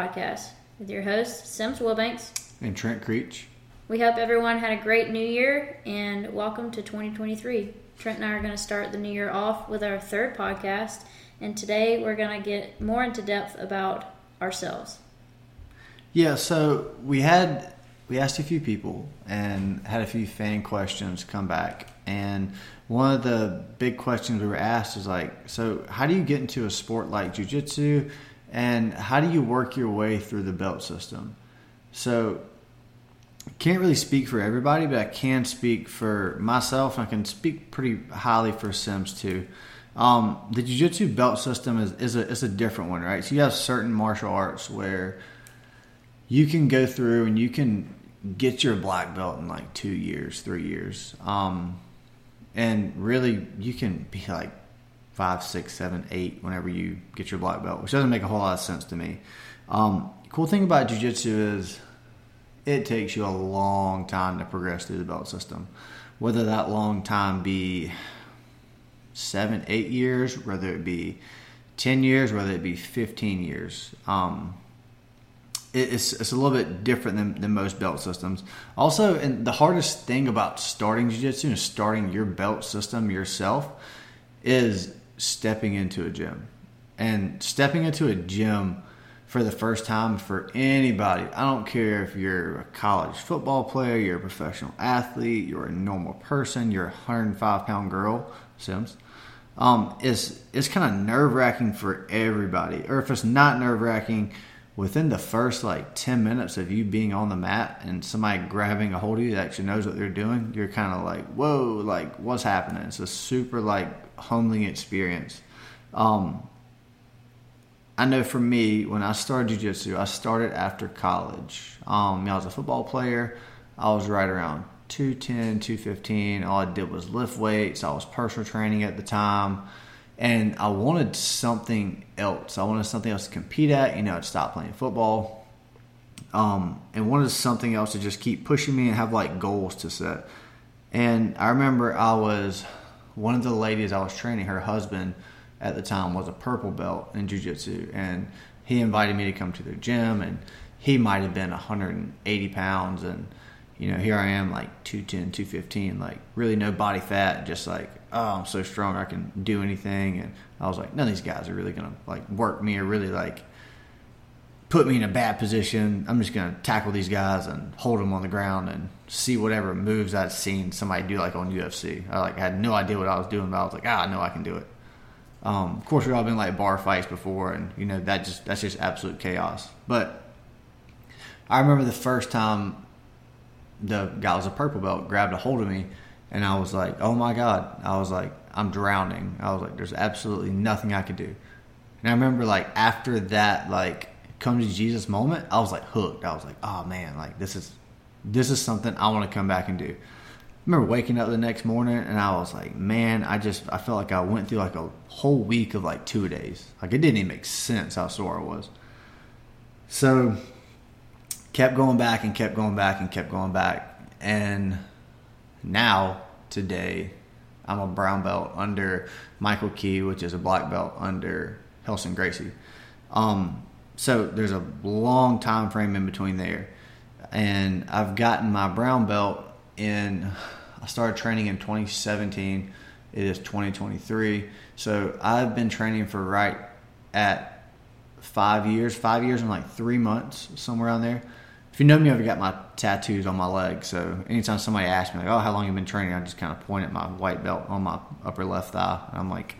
Podcast with your hosts, Simms Wilbanks. And Trent Creech. We hope everyone had a great new year and welcome to 2023. Trent and I are going to start the new year off with our third podcast, and today we're going to get more into depth about ourselves. Yeah, so we had we asked a few people and had a few fan questions come back and one of the big questions we were asked is like so how do you get into a sport like jiu-jitsu and how do you work your way through the belt system? So can't really speak for everybody but i can speak for myself. And i can speak pretty highly for simms too. Um, the jiu-jitsu belt system is, is, a, is a different one right? So you have certain martial arts where you can go through and you can get your black belt in like two years, three years. Um, and really, you can be like five, six, seven, eight whenever you get your black belt, which doesn't make a whole lot of sense to me. Um, cool thing about jujitsu is it takes you a long time to progress through the belt system. Whether that long time be seven, eight years, whether it be 10 years, whether it be 15 years. Um, it's, it's a little bit different than, than most belt systems. Also, and the hardest thing about starting jiu-jitsu and starting your belt system yourself is stepping into a gym. And stepping into a gym for the first time for anybody, I don't care if you're a college football player, you're a professional athlete, you're a normal person, you're a 105 pound girl, Simms. Um, it's it's kind of nerve wracking for everybody. Or if it's not nerve wracking, within the first like 10 minutes of you being on the mat and somebody grabbing a hold of you that actually knows what they're doing, you're kind of like, whoa, like what's happening? It's a super like humbling experience. Um, I know for me, when I started jujitsu, I started after college. Um, I was a football player. I was right around 210, 215. All I did was lift weights. I was personal training at the time and I wanted something else. I wanted something else to compete at. You know, I'd stop playing football, um, and wanted something else to just keep pushing me and have like goals to set. And I remember I was one of the ladies I was training. Her husband at the time was a purple belt in jiu-jitsu, and he invited me to come to their gym, and he might have been 180 pounds and you know, here I am like 210, 215, like really no body fat, just like, oh, I'm so strong, I can do anything. And I was like, none of these guys are really going to like work me or really like put me in a bad position. I'm just going to tackle these guys and hold them on the ground and see whatever moves I'd seen somebody do like on UFC. I like had no idea what I was doing, but I was like, ah, I know I can do it. Um, of course, we've all been like bar fights before, and you know that just that's just absolute chaos. But I remember the first time the guy was a purple belt grabbed a hold of me and I was like, oh my God. I was like, I'm drowning. I was like, there's absolutely nothing I could do. And I remember like after that, like come to Jesus moment, I was like hooked. I was like, oh man, like this is, this is something I want to come back and do. I remember waking up the next morning and I was like, man, I just, I felt like I went through like a whole week of like two days. Like it didn't even make sense how sore I was. So kept going back and kept going back and kept going back. And now, today, I'm a brown belt under Michael Key, which is a black belt under Relson Gracie. Um, so there's a long time frame in between there. And I've gotten my brown belt in, I started training in 2017. It is 2023. So I've been training for right at five years, five years and like three months, somewhere around there if you know me, I've got my tattoos on my leg. So anytime somebody asks me like, "Oh, how long you been training?" I just kind of point at my white belt on my upper left thigh, and I'm like,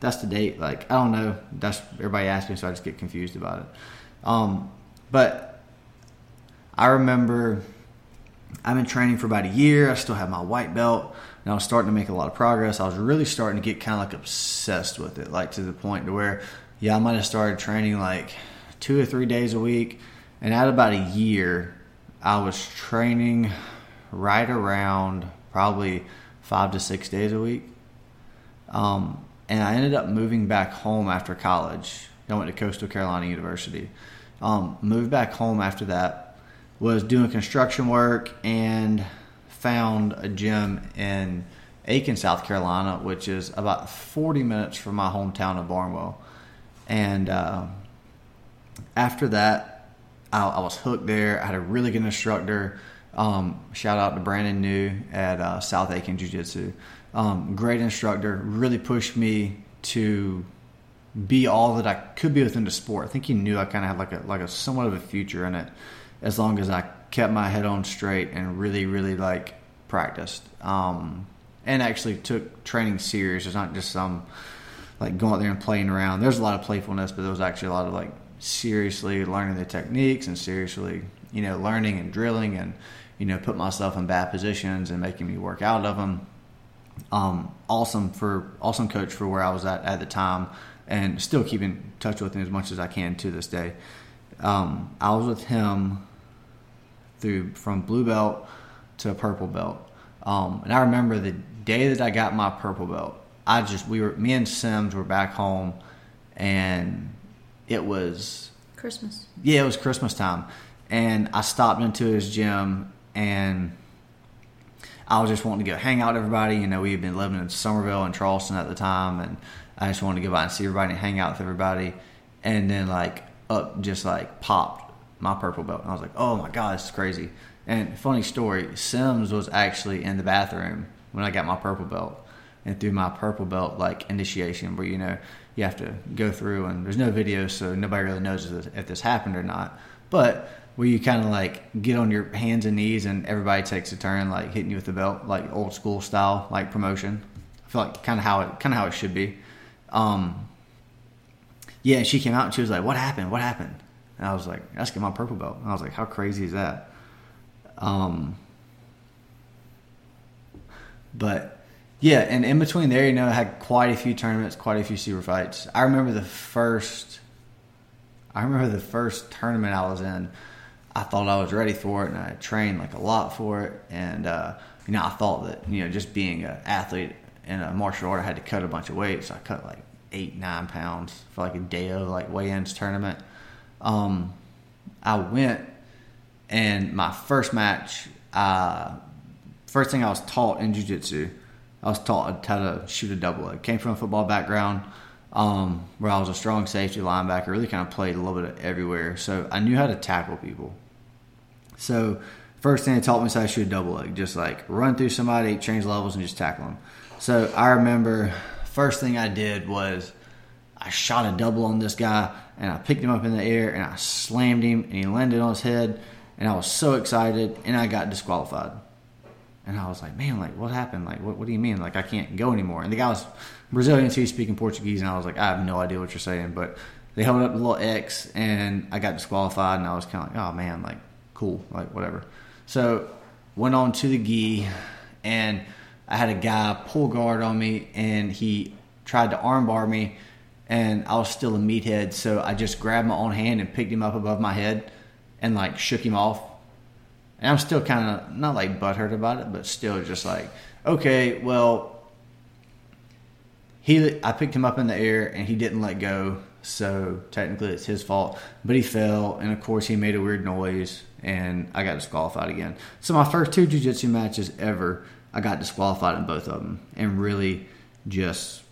"That's the date." Like I don't know. That's everybody asks me, so I just get confused about it. Um, but I remember I've been training for about a year. I still have my white belt, and I was starting to make a lot of progress. I was really starting to get kind of like obsessed with it, like to the point to where, yeah, I might have started training like two or three days a week and at about a year, I was training right around probably five to six days a week. Um, and I ended up moving back home after college. I went to Coastal Carolina University. Um, moved back home after that. Was doing construction work and found a gym in Aiken, South Carolina, which is about 40 minutes from my hometown of Barnwell. And uh, after that, I, I, was hooked there. I had a really good instructor. Um, shout out to Brandon New at uh, South Aiken Jiu Jitsu. Um, great instructor, really pushed me to be all that I could be within the sport. I think he knew I kind of had like a like a somewhat of a future in it, as long as I kept my head on straight and really really like practiced. Um, and actually took training serious. It's not just some like going out there and playing around. There's a lot of playfulness, but there was actually a lot of like seriously learning the techniques and seriously, you know, learning and drilling and, you know, put myself in bad positions and making me work out of them. Um, awesome for awesome coach for where I was at at the time, and still keeping in touch with him as much as I can to this day. Um, I was with him through from blue belt to purple belt, um, and I remember the day that I got my purple belt. I just we were me and Simms were back home, and it was Christmas. Yeah, it was Christmas time, and I stopped into his gym, and I was just wanting to go hang out with everybody. You know, we had been living in Summerville and Charleston at the time, and I just wanted to go by and see everybody and hang out with everybody. And then like up just like popped my purple belt, and I was like, oh my god, this is crazy. And funny story, Simms was actually in the bathroom when I got my purple belt, and through my purple belt like initiation, where you know you have to go through and there's no video so nobody really knows if this happened or not. But where you kind of like get on your hands and knees and everybody takes a turn like hitting you with the belt like old school style like promotion. I feel like kind of how it kind of how it should be. Um yeah she came out and she was like what happened? What happened? And i was like get my purple belt. And i was like how crazy is that? Um but yeah, and in between there, you know, I had quite a few tournaments, quite a few super fights. I remember the first, I remember the first tournament I was in. I thought I was ready for it, and I trained like a lot for it. And uh, you know, I thought that you know, just being an athlete in a martial art, I had to cut a bunch of weight. So I cut like eight, nine pounds for like a day of like weigh-ins tournament. Um, I went, and my first match, uh, first thing I was taught in jiu-jitsu I was taught how to shoot a double leg. Came from a football background um, where I was a strong safety linebacker. Really kind of played a little bit everywhere, so I knew how to tackle people. So first thing they taught me was how to shoot a double leg, just like run through somebody, change levels, and just tackle them. So I remember first thing I did was I shot a double on this guy and I picked him up in the air and I slammed him and he landed on his head and I was so excited and I got disqualified. And I was like, man, like what happened? Like what, what do you mean? Like I can't go anymore. And the guy was Brazilian, so he's speaking Portuguese, and I was like, I have no idea what you're saying. But they held up the little X, and I got disqualified, and I was kind of like, oh man, like cool, like whatever. So went on to the gi, and I had a guy pull guard on me, and he tried to armbar me, and I was still a meathead, so I just grabbed my own hand and picked him up above my head, and like shook him off and I'm still kind of not like butthurt about it, but still just like, okay, well, he I picked him up in the air and he didn't let go, so technically it's his fault. But he fell, and of course he made a weird noise, and I got disqualified again. So my first two jiu-jitsu matches ever, I got disqualified in both of them, and really just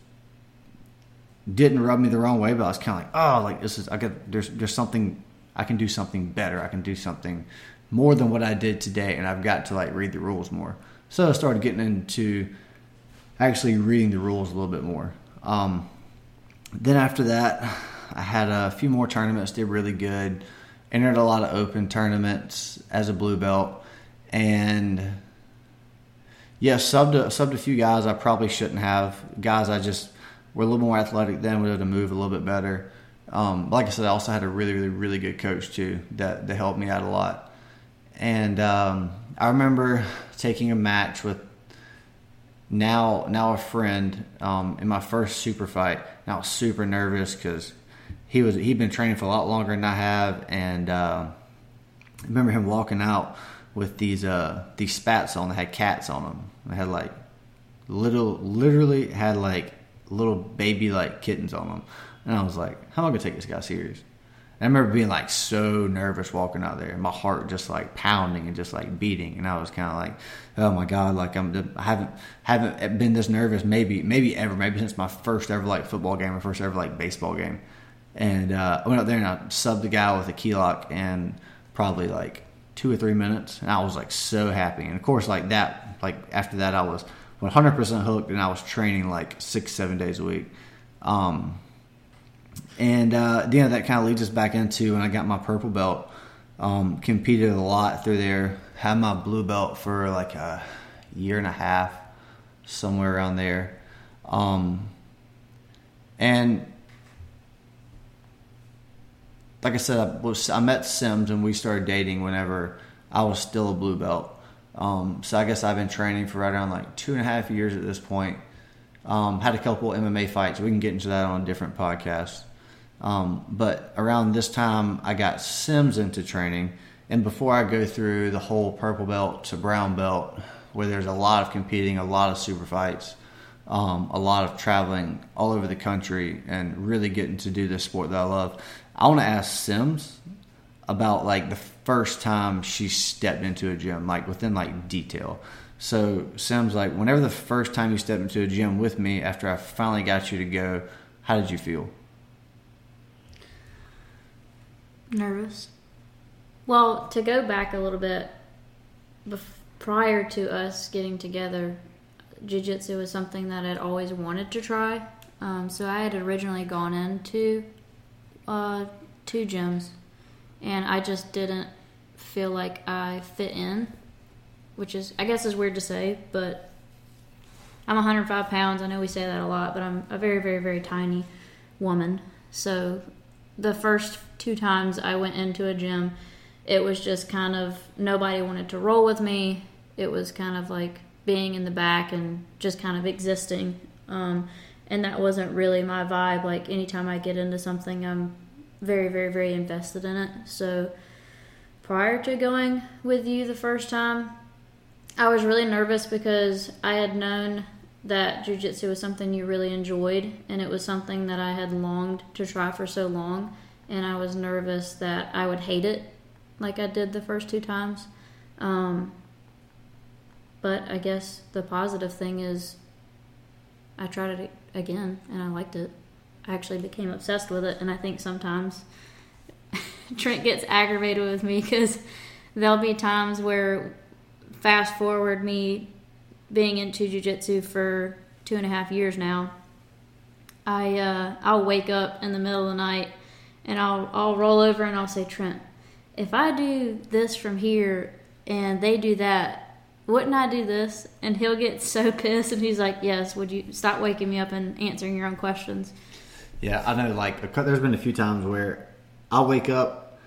didn't rub me the wrong way. But I was kind of like, oh, like this is I got there's there's something I can do something better. I can do something more than what I did today, and I've got to like read the rules more. So I started getting into actually reading the rules a little bit more. Um, then after that, I had a few more tournaments, did really good, entered a lot of open tournaments as a blue belt, and yeah, subbed a, subbed a few guys I probably shouldn't have. Guys I just were a little more athletic than, were able to move a little bit better. Um, like I said, I also had a really, really, really good coach too that, that helped me out a lot. And um, I remember taking a match with now now a friend um, in my first super fight. And I was super nervous because he was he'd been training for a lot longer than I have, and uh, I remember him walking out with these uh, these spats on that had cats on them. They had like little, literally had like little baby like kittens on them, and I was like, "How am I gonna take this guy serious?" I remember being like so nervous walking out there, my heart just like pounding and just like beating, and I was kind of like, oh my god, like I'm I haven't haven't been this nervous maybe maybe ever maybe since my first ever like football game or first ever like baseball game, And uh, I went out there and I subbed the guy with a key lock and probably like two or three minutes. And I was like so happy. And of course, like that, like after that, I was 100% hooked and I was training like six, seven days a week. Um, and uh, yeah, that kind of leads us back into when I got my purple belt. Um, competed a lot through there. Had my blue belt for like a year and a half, somewhere around there. Um, and like I said, I, was, I met Simms and we started dating whenever I was still a blue belt. Um, so I guess I've been training for right around like two and a half years at this point. Um, had a couple MMA fights. We can get into that on a different podcast. Um, but around this time, I got Simms into training. And before I go through the whole purple belt to brown belt, where there's a lot of competing, a lot of super fights, um, a lot of traveling all over the country, and really getting to do this sport that I love, I want to ask Simms about like the first time she stepped into a gym, like within like detail. So Simms, like whenever the first time you stepped into a gym with me after I finally got you to go, how did you feel? Nervous. Well, to go back a little bit, bef- prior to us getting together, jiu-jitsu was something that I'd always wanted to try. Um, so I had originally gone into uh, two gyms, and I just didn't feel like I fit in, which is I guess is weird to say, but I'm 105 pounds. I know we say that a lot, but I'm a very, very, very tiny woman. So the first two times I went into a gym, it was just kind of nobody wanted to roll with me. It was kind of like being in the back and just kind of existing. Um, and that wasn't really my vibe. Like anytime I get into something, I'm very, very, very invested in it. So prior to going with you the first time, I was really nervous because I had known that jujitsu was something you really enjoyed and it was something that I had longed to try for so long and I was nervous that I would hate it like I did the first two times. Um, but I guess the positive thing is I tried it again and I liked it. I actually became obsessed with it and I think sometimes Trent gets aggravated with me because there'll be times where fast forward me being into jujitsu for two and a half years now, I uh, I'll wake up in the middle of the night and I'll I'll roll over and I'll say Trent, if I do this from here and they do that, wouldn't I do this? And he'll get so pissed and he's like, yes. Would you stop waking me up and answering your own questions? Yeah, I know. Like, there's been a few times where I'll wake up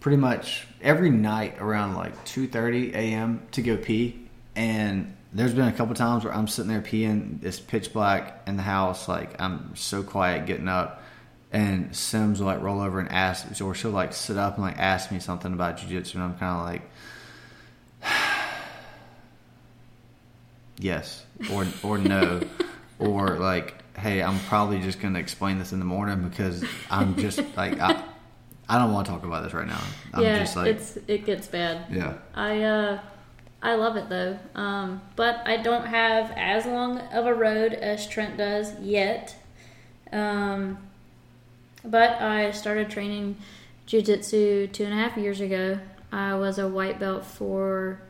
pretty much every night around like 2:30 a.m. to go pee, and there's been a couple times where I'm sitting there peeing. It's pitch black in the house. Like I'm so quiet getting up, and Simms will like roll over and ask, or she'll like sit up and like ask me something about jujitsu, and I'm kind of like, yes, or or no, or like, hey, I'm probably just gonna explain this in the morning because I'm just like I. I don't want to talk about this right now. I'm yeah, just like, it's it gets bad. yeah. I uh, I love it though, um, but I don't have as long of a road as Trent does yet. Um, but I started training jujitsu two and a half years ago. I was a white belt for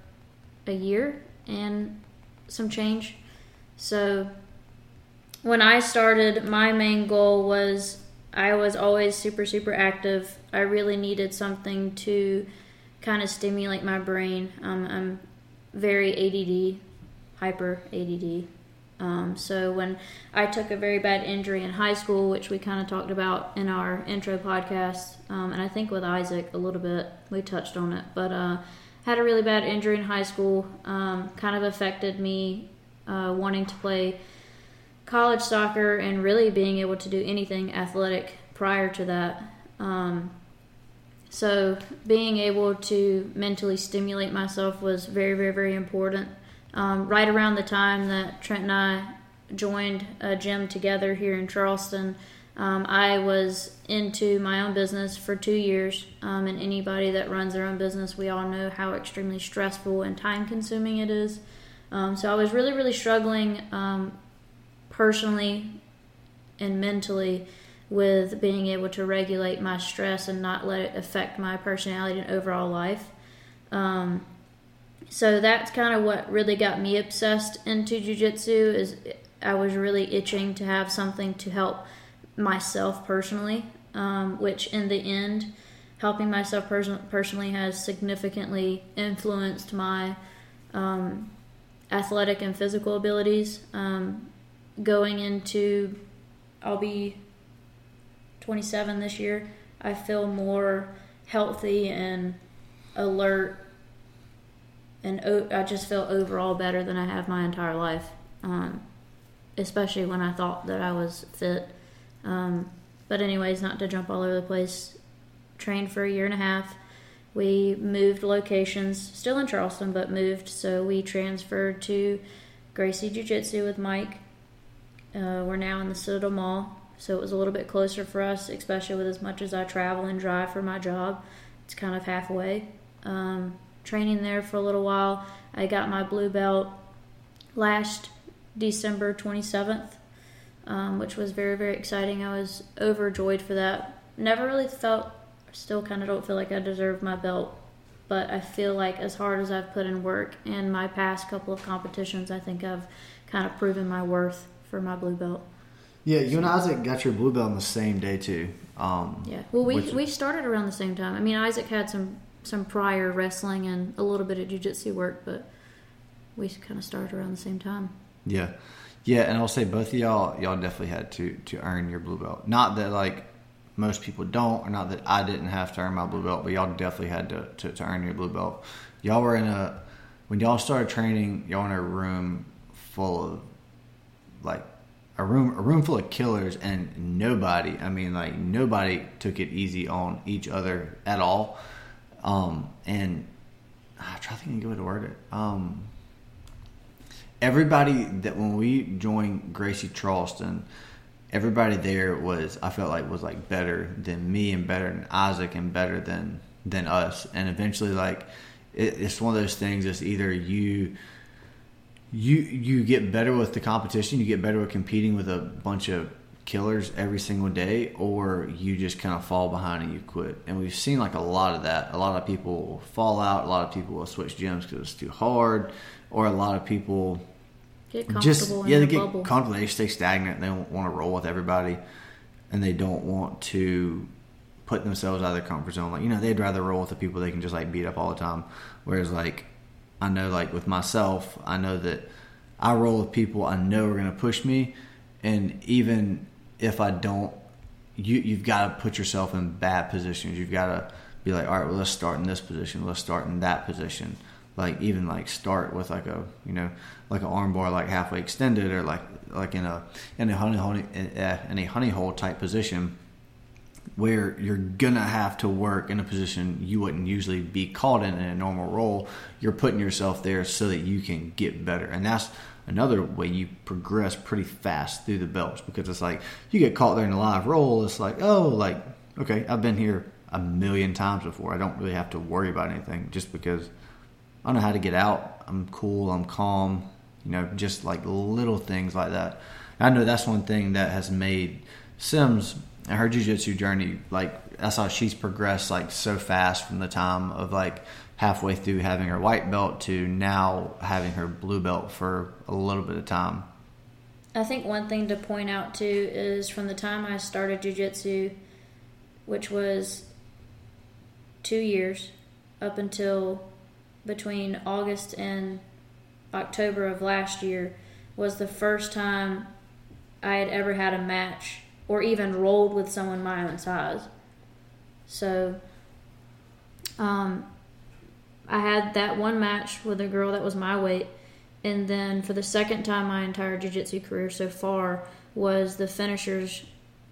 a year and some change. So when I started, my main goal was I was always super, super active. I really needed something to kind of stimulate my brain. Um, I'm very ADD, hyper ADD. Um, so when I took a very bad injury in high school, which we kind of talked about in our intro podcast, um, and I think with Isaac a little bit, we touched on it, but uh, had a really bad injury in high school, um, kind of affected me uh, wanting to play college soccer and really being able to do anything athletic prior to that. Um, so being able to mentally stimulate myself was very, very, very important. Um, right around the time that Trent and I joined a gym together here in Charleston, um, I was into my own business for two years. Um, and anybody that runs their own business, we all know how extremely stressful and time consuming it is. Um, so I was really, really struggling um, personally and mentally with being able to regulate my stress and not let it affect my personality and overall life. Um, so that's kind of what really got me obsessed into jujitsu is I was really itching to have something to help myself personally, um, which in the end, helping myself person- personally has significantly influenced my um, athletic and physical abilities. Um, going into, I'll be 27 this year. I feel more healthy and alert, and o- I just feel overall better than I have my entire life. Um, especially when I thought that I was fit. Um, but anyways, not to jump all over the place. Trained for a year and a half. We moved locations, still in Charleston, but moved. So we transferred to Gracie Jiu Jitsu with Mike. Uh, we're now in the Citadel Mall, so it was a little bit closer for us, especially with as much as I travel and drive for my job. It's kind of halfway. Um, training there for a little while. I got my blue belt last December 27th, um, which was very, very exciting. I was overjoyed for that. Never really felt, still kind of don't feel like I deserve my belt, but I feel like as hard as I've put in work in my past couple of competitions, I think I've kind of proven my worth for my blue belt. Yeah, you and Isaac got your blue belt on the same day too. Um, Yeah. Well, we which- we started around the same time. I mean, Isaac had some some prior wrestling and a little bit of jujitsu work, but we kind of started around the same time. Yeah, yeah, and I'll say both of y'all, y'all definitely had to to earn your blue belt. Not that like most people don't, or not that I didn't have to earn my blue belt, but y'all definitely had to to, to earn your blue belt. Y'all were in a when y'all started training, y'all in a room full of like a room a room full of killers, and nobody, I mean, like nobody took it easy on each other at all. Um, and I try to think of a good way to word it. Um, everybody that when we joined Gracie Charleston, everybody there was I felt like was like better than me and better than Isaac and better than than us. And eventually, like it, it's one of those things. It's either you you you get better with the competition, you get better with competing with a bunch of killers every single day, or you just kind of fall behind and you quit. And we've seen like a lot of that. A lot of people will fall out. A lot of people will switch gyms because it's too hard, or a lot of people Get comfortable just yeah, they the get bubble. comfortable. They stay stagnant. They don't want to roll with everybody, and they don't want to put themselves out of their comfort zone. Like you know, they'd rather roll with the people they can just like beat up all the time. Whereas like I know, like with myself, I know that I roll with people I know are going to push me, and even if I don't, you you've got to put yourself in bad positions. You've got to be like, all right, well, let's start in this position. Let's start in that position. Like even like start with like a you know like an arm bar like halfway extended or like like in a in a honey honey uh, in a honey hole type position where you're gonna have to work in a position you wouldn't usually be caught in in a normal role. You're putting yourself there so that you can get better, and that's another way you progress pretty fast through the belts because it's like you get caught there in a live role. It's like oh, like okay, I've been here a million times before. I don't really have to worry about anything just because I know how to get out. I'm cool. I'm calm. You know, just like little things like that. I know that's one thing that has made Simms and her jujitsu journey like that's how she's progressed like so fast from the time of like halfway through having her white belt to now having her blue belt for a little bit of time. I think one thing to point out too is from the time I started jujitsu, which was two years, up until between August and October of last year, was the first time I had ever had a match or even rolled with someone my own size. So, um, I had that one match with a girl that was my weight, and then for the second time my entire jiu-jitsu career so far was the finishers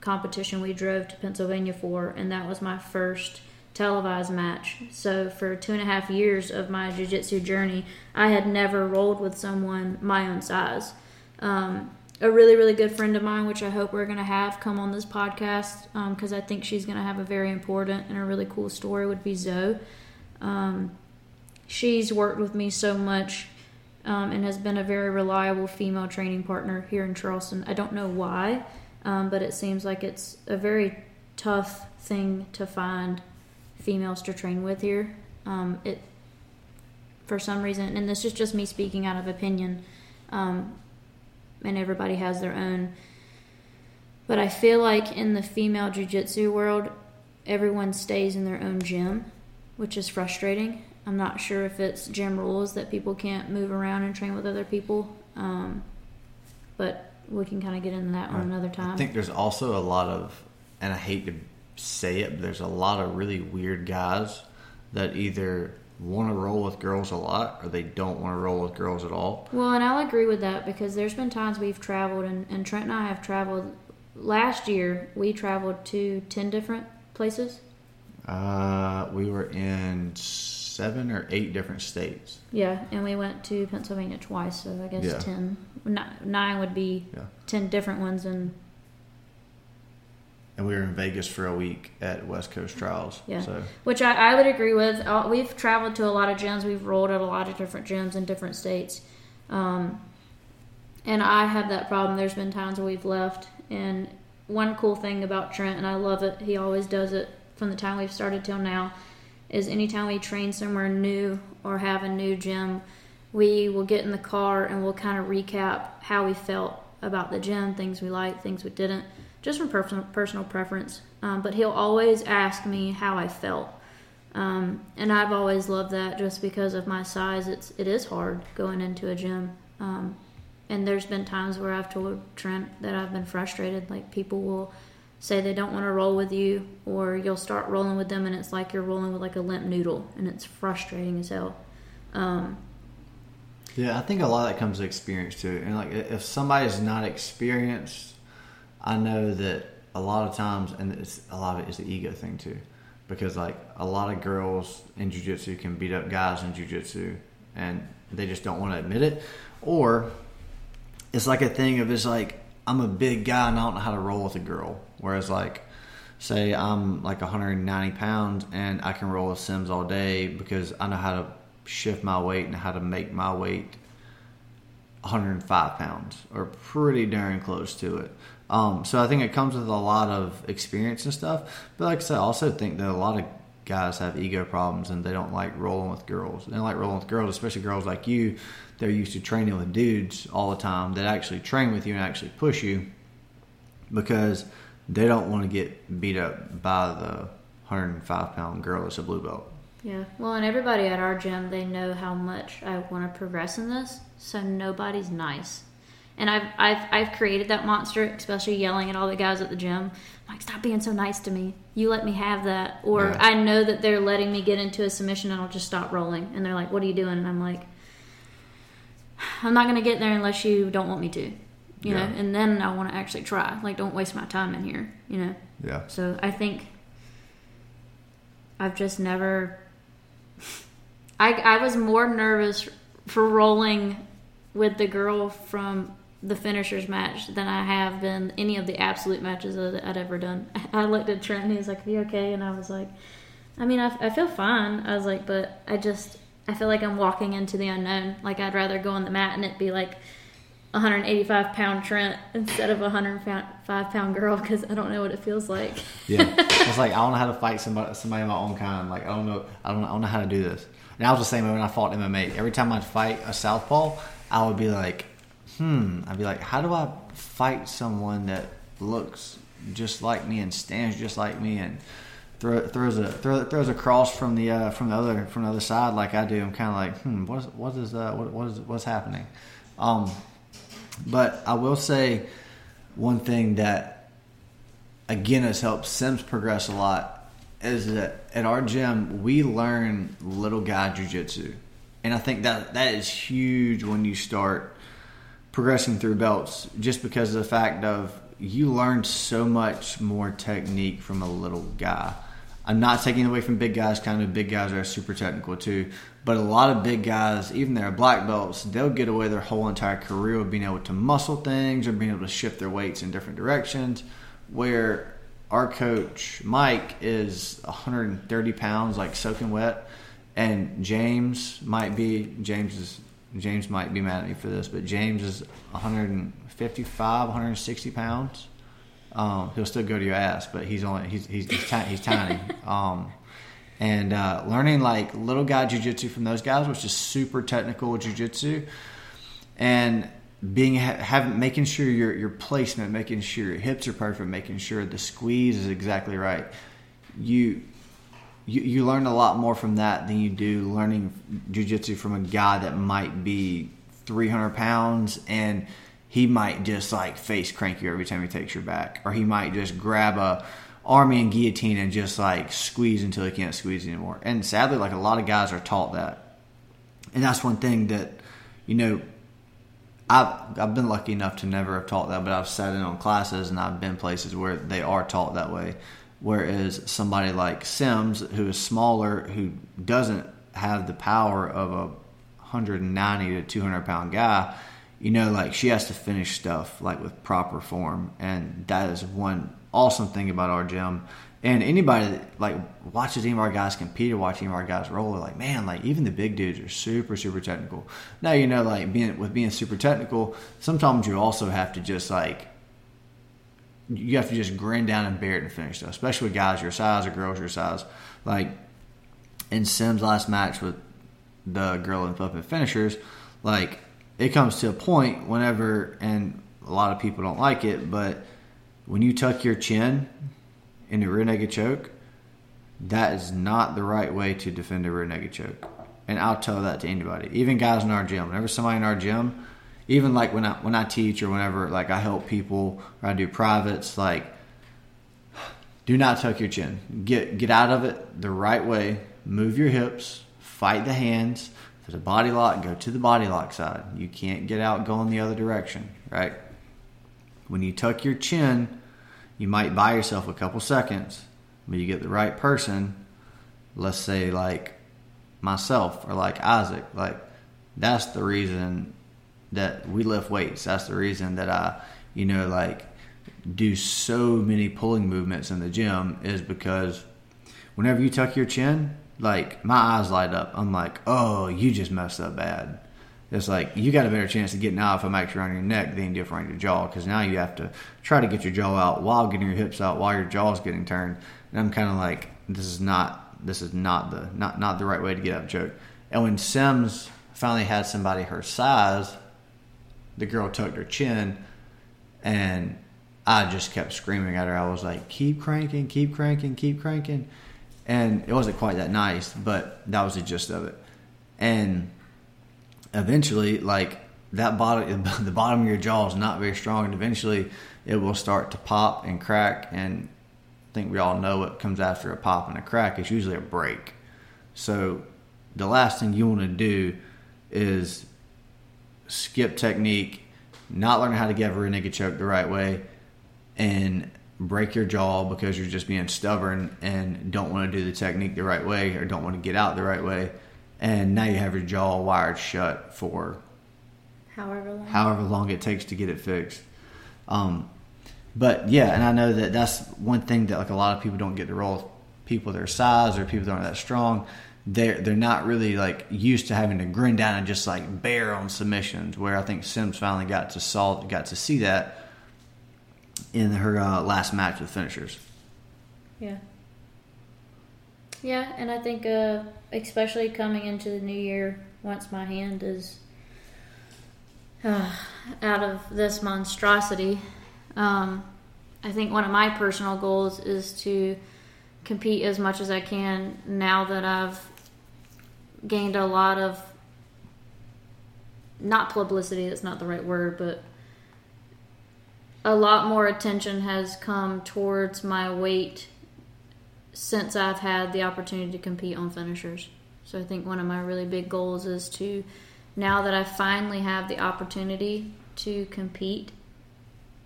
competition we drove to Pennsylvania for, and that was my first televised match. So for two and a half years of my jiu-jitsu journey, I had never rolled with someone my own size. Um, a really, really good friend of mine, which I hope we're going to have come on this podcast because I think she's going to have a very important and a really cool story, would be Zoe. Um, she's worked with me so much um, and has been a very reliable female training partner here in Charleston. I don't know why. um, but it seems like it's a very tough thing to find females to train with here. Um, it for some reason, and this is just me speaking out of opinion, um, and everybody has their own. But I feel like in the female jujitsu world, everyone stays in their own gym, which is frustrating. I'm not sure if it's gym rules that people can't move around and train with other people, um, but we can kind of get into that on another time. I think there's also a lot of, and I hate to say it, but there's a lot of really weird guys that either want to roll with girls a lot or they don't want to roll with girls at all. Well, and I'll agree with that because there's been times we've traveled, and, and Trent and I have traveled. Last year, we traveled to 10 different places. Uh, we were in seven or eight different states. Yeah, and we went to Pennsylvania twice, so I guess Yeah. 10. Nine would be Yeah. 10 different ones, and And we were in Vegas for a week at West Coast Trials. Yeah. So which I, I would agree with. Uh, we've traveled to a lot of gyms. We've rolled at a lot of different gyms in different states. Um, and I have that problem. There's been times where we've left. And one cool thing about Trent, and I love it, he always does it from the time we've started till now, is anytime we train somewhere new or have a new gym, we will get in the car and we'll kind of recap how we felt about the gym, things we liked, things we didn't, just from personal, personal preference. Um, but he'll always ask me how I felt. Um, and I've always loved that just because of my size. It's it is hard going into a gym. Um, and there's been times where I've told Trent that I've been frustrated. Like people will say they don't want to roll with you, or you'll start rolling with them, and it's like you're rolling with like a limp noodle, and it's frustrating as hell. Um, yeah, I think a lot of that comes experience too. And like if somebody's not experienced, I know that a lot of times, and it's a lot of it is the ego thing too, because like a lot of girls in jujitsu can beat up guys in jujitsu, and they just don't want to admit it, or it's like a thing of it's like I'm a big guy and I don't know how to roll with a girl. Whereas like say I'm like 190 pounds and I can roll with Simms all day because I know how to shift my weight and how to make my weight 105 pounds or pretty darn close to it. Um, so I think it comes with a lot of experience and stuff. But like I said, I also think that a lot of guys have ego problems and they don't like rolling with girls. They don't like rolling with girls, especially girls like you. They're used to training with dudes all the time that actually train with you and actually push you because they don't want to get beat up by the 105 pound girl that's a blue belt. Yeah. Well, and everybody at our gym, they know how much I want to progress in this, so nobody's nice. And I've I've I've created that monster, especially yelling at all the guys at the gym. I'm like, stop being so nice to me. You let me have that. Or Yeah. I know that they're letting me get into a submission and I'll just stop rolling. And they're like, What are you doing? And I'm like, I'm not gonna get there unless you don't want me to. You know, and then I want to actually try. Like, don't waste my time in here. You know. Yeah. So I think I've just never. I I was more nervous for rolling with the girl from the finishers match than I have been any of the absolute matches that I'd ever done. I looked at Trent and he was like, "Are you okay?" And I was like, "I mean, I, I feel fine." I was like, "But I just I feel like I'm walking into the unknown. Like I'd rather go on the mat and it be like." 185 pound Trent instead of a 105 pound girl because I don't know what it feels like. Yeah, it's like I don't know how to fight somebody, somebody of my own kind. Like I don't know, I don't, I don't know how to do this. And I was the same way when I fought MMA. Every time I'd fight a southpaw, I would be like, hmm. I'd be like, how do I fight someone that looks just like me and stands just like me and throw, throws a throw, throws a cross from the uh, from the other from the other side like I do? I'm kind of like, hmm. What is what is uh, what, what is what's happening? Um, but I will say one thing that again has helped Simms progress a lot is that at our gym we learn little guy jujitsu, and I think that that is huge when you start progressing through belts, just because of the fact of you learn so much more technique from a little guy. I'm not taking away from big guys. Kind of big guys are super technical too, but a lot of big guys, even their black belts, they'll get away their whole entire career of being able to muscle things or being able to shift their weights in different directions. Where our coach Mike is 130 pounds, like soaking wet, and James might be James is James might be mad at me for this, but James is 155, 160 pounds, Um, he'll still go to your ass, but he's only he's he's he's, ti- he's tiny. Um, and uh, learning like little guy jujitsu from those guys, which is super technical jujitsu, and being having making sure your your placement, making sure your hips are perfect, making sure the squeeze is exactly right. You you, you learn a lot more from that than you do learning jujitsu from a guy that might be 300 pounds and he might just like face crank you every time he takes your back, or he might just grab a army and guillotine and just like squeeze until he can't squeeze anymore. And sadly, like a lot of guys are taught that, and that's one thing that you know. I've I've been lucky enough to never have taught that, but I've sat in on classes and I've been places where they are taught that way. Whereas somebody like Simms, who is smaller, who doesn't have the power of a 190 to 200 pound guy, you know, like she has to finish stuff like with proper form, and that is one awesome thing about our gym. And anybody that like watches any of our guys compete or watch any of our guys roll, like, man, like even the big dudes are super, super technical. Now you know, like being with being super technical, sometimes you also have to just like you have to just grin down and bear it and finish stuff, especially with guys your size or girls your size. Like in Sim's last match with the girl in Puppet Finishers, like it comes to a point whenever, and a lot of people don't like it, but when you tuck your chin in a rear naked choke, that is not the right way to defend a rear naked choke. And I'll tell that to anybody, even guys in our gym. Whenever somebody in our gym, even like when I when I teach or whenever like I help people or I do privates, like do not tuck your chin. Get get out of it the right way. Move your hips. Fight the hands there's a body lock, go to the body lock side. You can't get out going the other direction, right? When you tuck your chin, you might buy yourself a couple seconds, but you get the right person, let's say like myself or like Isaac, like that's the reason that we lift weights. That's the reason that I, you know, like do so many pulling movements in the gym is because whenever you tuck your chin, like my eyes light up. I'm like, oh, you just messed up bad. It's like you got a better chance of getting out if I'm actually on your neck than you do on your jaw because now you have to try to get your jaw out while getting your hips out while your jaw is getting turned. And I'm kind of like, this is not this is not the not not the right way to get up joke. And when Sims finally had somebody her size, the girl tucked her chin, and I just kept screaming at her. I was like, keep cranking, keep cranking, keep cranking and it wasn't quite that nice, but that was the gist of it. And eventually, like that bottom, the bottom of your jaw is not very strong, and eventually it will start to pop and crack. And I think we all know what comes after a pop and a crack. It's usually a break. So the last thing you want to do is skip technique, not learn how to get a naked choke the right way, and break your jaw because you're just being stubborn and don't want to do the technique the right way or don't want to get out the right way. And now you have your jaw wired shut for however long, however long it takes to get it fixed. Um, but yeah, and I know that that's one thing that like a lot of people don't get to roll. People their size or people that aren't that strong, they're they're not really like used to having to grin down and just like bear on submissions. Where I think Simms finally got to saw got to see that in her uh, last match with finishers. Yeah. Yeah, and I think uh, especially coming into the new year, once my hand is uh, out of this monstrosity, um, I think one of my personal goals is to compete as much as I can now that I've gained a lot of not publicity, that's not the right word, but a lot more attention has come towards my weight since I've had the opportunity to compete on finishers. So I think one of my really big goals is to now that I finally have the opportunity to compete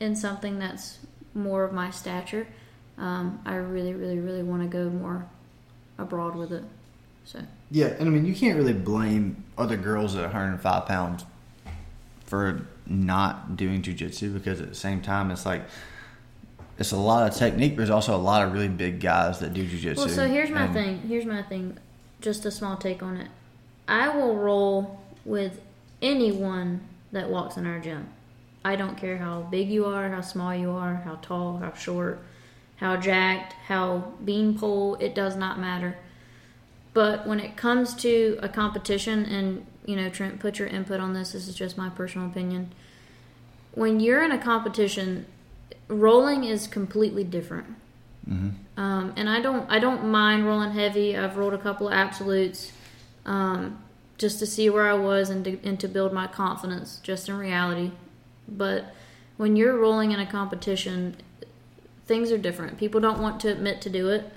in something that's more of my stature, um, I really, really, really want to go more abroad with it. So yeah, and I mean you can't really blame other girls at 105 pounds for not doing jujitsu because at the same time it's like it's a lot of technique. There's also a lot of really big guys that do jujitsu. Well, so here's my thing. Here's my thing. Just a small take on it. I will roll with anyone that walks in our gym. I don't care how big you are, how small you are, how tall, how short, how jacked, how beanpole, it does not matter. But when it comes to a competition, and you know, Trent, put your input on this. This is just my personal opinion. When you're in a competition, rolling is completely different. Mm-hmm. Um, and I don't, I don't mind rolling heavy. I've rolled a couple of absolutes, um, just to see where I was and to, and to build my confidence, just in reality. But when you're rolling in a competition, things are different. People don't want to admit to do it,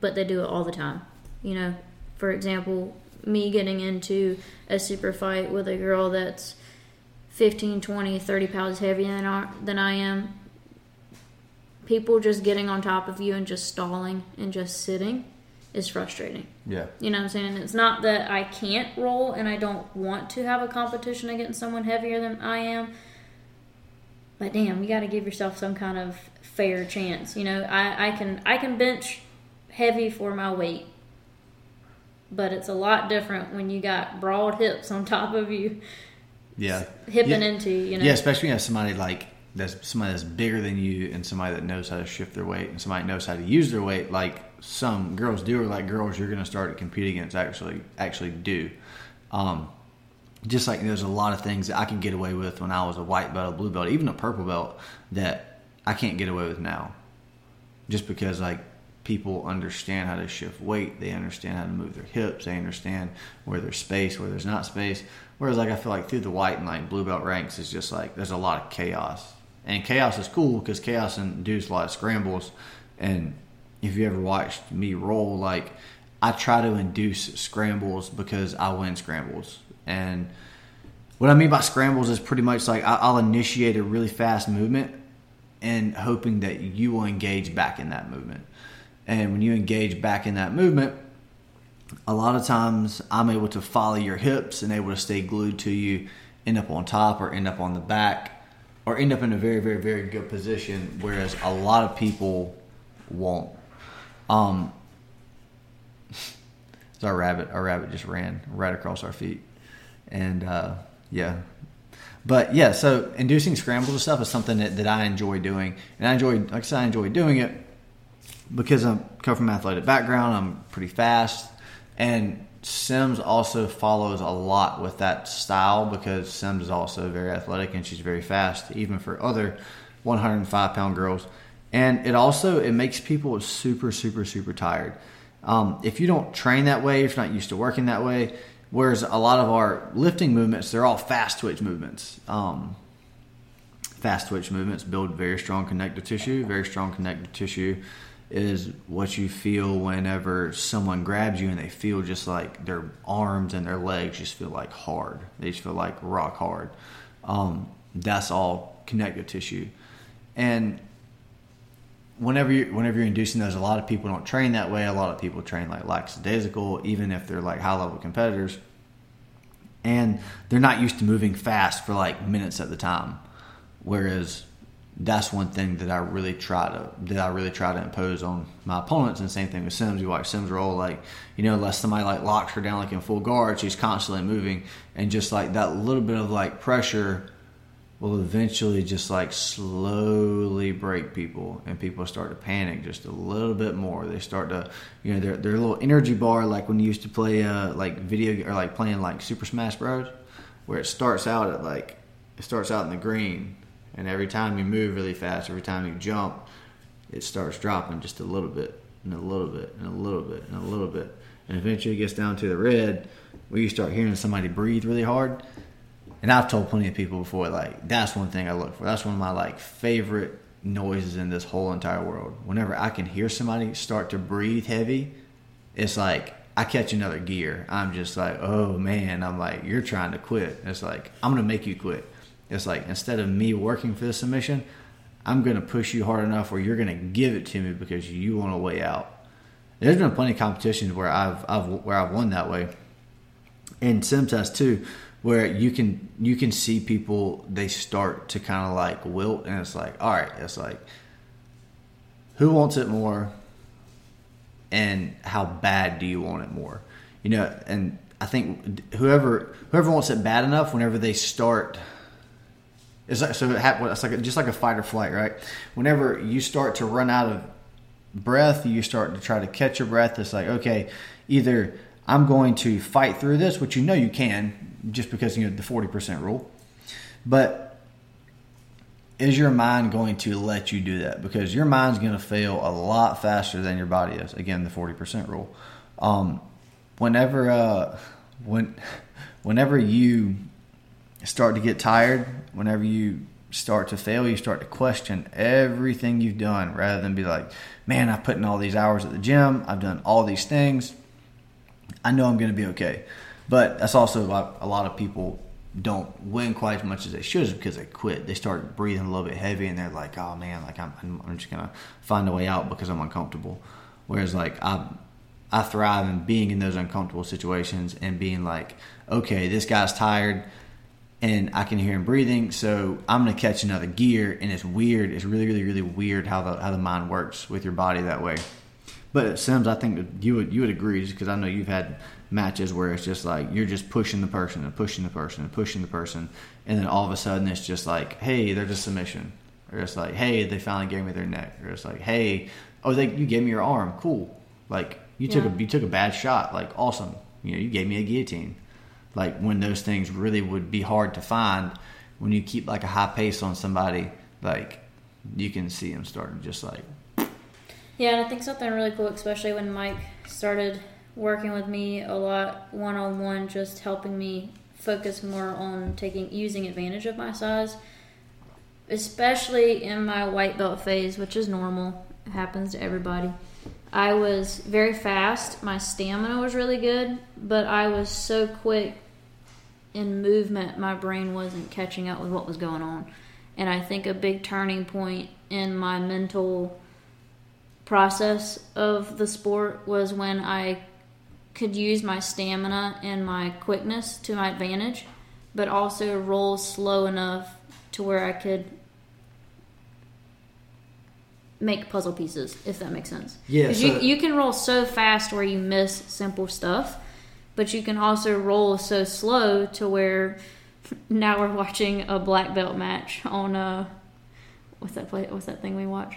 but they do it all the time. You know, for example, me getting into a super fight with a girl that's 15, 20, 30 pounds heavier than I, than I am, people just getting on top of you and just stalling and just sitting is frustrating. Yeah. You know what I'm saying? It's not that I can't roll and I don't want to have a competition against someone heavier than I am. But damn, you got to give yourself some kind of fair chance. You know, I, I can I can bench heavy for my weight, but it's a lot different when you got broad hips on top of you. Yeah, hipping yeah. into you know. Yeah, especially when you have somebody like that's somebody that's bigger than you and somebody that knows how to shift their weight and somebody knows how to use their weight like some girls do or like girls you're going to start to compete against actually actually do um, just like there's a lot of things that i can get away with when i was a white belt a blue belt even a purple belt that i can't get away with now just because like people understand how to shift weight they understand how to move their hips they understand where there's space where there's not space whereas like i feel like through the white and like blue belt ranks is just like there's a lot of chaos and chaos is cool because chaos induces a lot of scrambles. And if you ever watched me roll, like I try to induce scrambles because I win scrambles. And what I mean by scrambles is pretty much like I'll initiate a really fast movement and hoping that you will engage back in that movement. And when you engage back in that movement, a lot of times I'm able to follow your hips and able to stay glued to you, end up on top or end up on the back or end up in a very, very, very good position, whereas a lot of people won't. Um, so our rabbit, our rabbit just ran right across our feet, and uh, yeah, but yeah. So inducing scrambles and stuff is something that, that I enjoy doing, and I enjoy, like I said, I enjoy doing it because I come from an athletic background. I'm pretty fast, and Simms also follows a lot with that style because Simms is also very athletic and she's very fast, even for other 105 pound girls. And it also it makes people super, super, super tired. Um, if you don't train that way, if you're not used to working that way, whereas a lot of our lifting movements, they're all fast twitch movements. Um, fast twitch movements build very strong connective tissue. Very strong connective tissue is what you feel whenever someone grabs you and they feel just like their arms and their legs just feel like hard. They just feel like rock hard. Um, that's all connective tissue. And whenever you whenever you're inducing those, a lot of people don't train that way. A lot of people train like lackadaisical, even if they're like high level competitors. And they're not used to moving fast for like minutes at the time. Whereas that's one thing that I really try to that I really try to impose on my opponents. And same thing with Simms. You watch Simms roll like you know, unless somebody like locks her down like in full guard, she's constantly moving, and just like that little bit of like pressure will eventually just like slowly break people, and people start to panic just a little bit more. They start to you know their their little energy bar like when you used to play uh, like video or like playing like Super Smash Bros, where it starts out at like it starts out in the green and every time you move really fast, every time you jump, it starts dropping just a little bit, and a little bit, and a little bit, and a little bit. And eventually it gets down to the red where you start hearing somebody breathe really hard. And I've told plenty of people before, like, that's one thing I look for. That's one of my, like, favorite noises in this whole entire world. Whenever I can hear somebody start to breathe heavy, it's like I catch another gear. I'm just like, oh man, I'm like, you're trying to quit. It's like, I'm to make you quit. It's like instead of me working for the submission, I'm going to push you hard enough where you're going to give it to me because you want a way out. There's been plenty of competitions where I've, I've where I've won that way, and test too, where you can you can see people they start to kind of like wilt, and it's like, all right, it's like, who wants it more, and how bad do you want it more, you know? And I think whoever whoever wants it bad enough, whenever they start It's like, so it hap- it's like just like a fight or flight, right? Whenever you start to run out of breath, you start to try to catch your breath. It's like okay, either I'm going to fight through this, which you know you can, just because you know the forty percent rule, but is your mind going to let you do that? Because your mind's going to fail a lot faster than your body is. Again, the forty percent rule. Um, whenever uh, when whenever you start to get tired, whenever you start to fail, you start to question everything you've done rather than be like, man, I've put in all these hours at the gym, I've done all these things, I know I'm going to be okay. But that's also why a lot of people don't win quite as much as they should because they quit. They start breathing a little bit heavy and they're like, oh man, like I'm, I'm just going to find a way out because I'm uncomfortable. Whereas like I, I thrive in being in those uncomfortable situations and being like, okay, this guy's tired and I can hear him breathing, so I'm gonna catch another gear, and it's weird. It's really, really, really weird how the how the mind works with your body that way. But Simms, I think you would you would agree because I know you've had matches where it's just like you're just pushing the person and pushing the person and pushing the person, and then all of a sudden it's just like, hey, they're just submission, or it's like, hey, they finally gave me their neck, or it's like, hey, oh, they you gave me your arm, cool, like you took a you took a bad shot, like awesome, you know, you gave me a guillotine like when those things really would be hard to find when you keep like a high pace on somebody like you can see them starting just like yeah and i think something really cool especially when mike started working with me a lot one-on-one just helping me focus more on taking using advantage of my size especially in my white belt phase which is normal. It happens to everybody I was very fast. My stamina was really good, but I was so quick in movement, my brain wasn't catching up with what was going on. And I think a big turning point in my mental process of the sport was when I could use my stamina and my quickness to my advantage, but also roll slow enough to where I could make puzzle pieces, if that makes sense. Yeah. So you, you can roll so fast where you miss simple stuff but you can also roll so slow to where now we're watching a black belt match on uh what's that play what's that thing we watch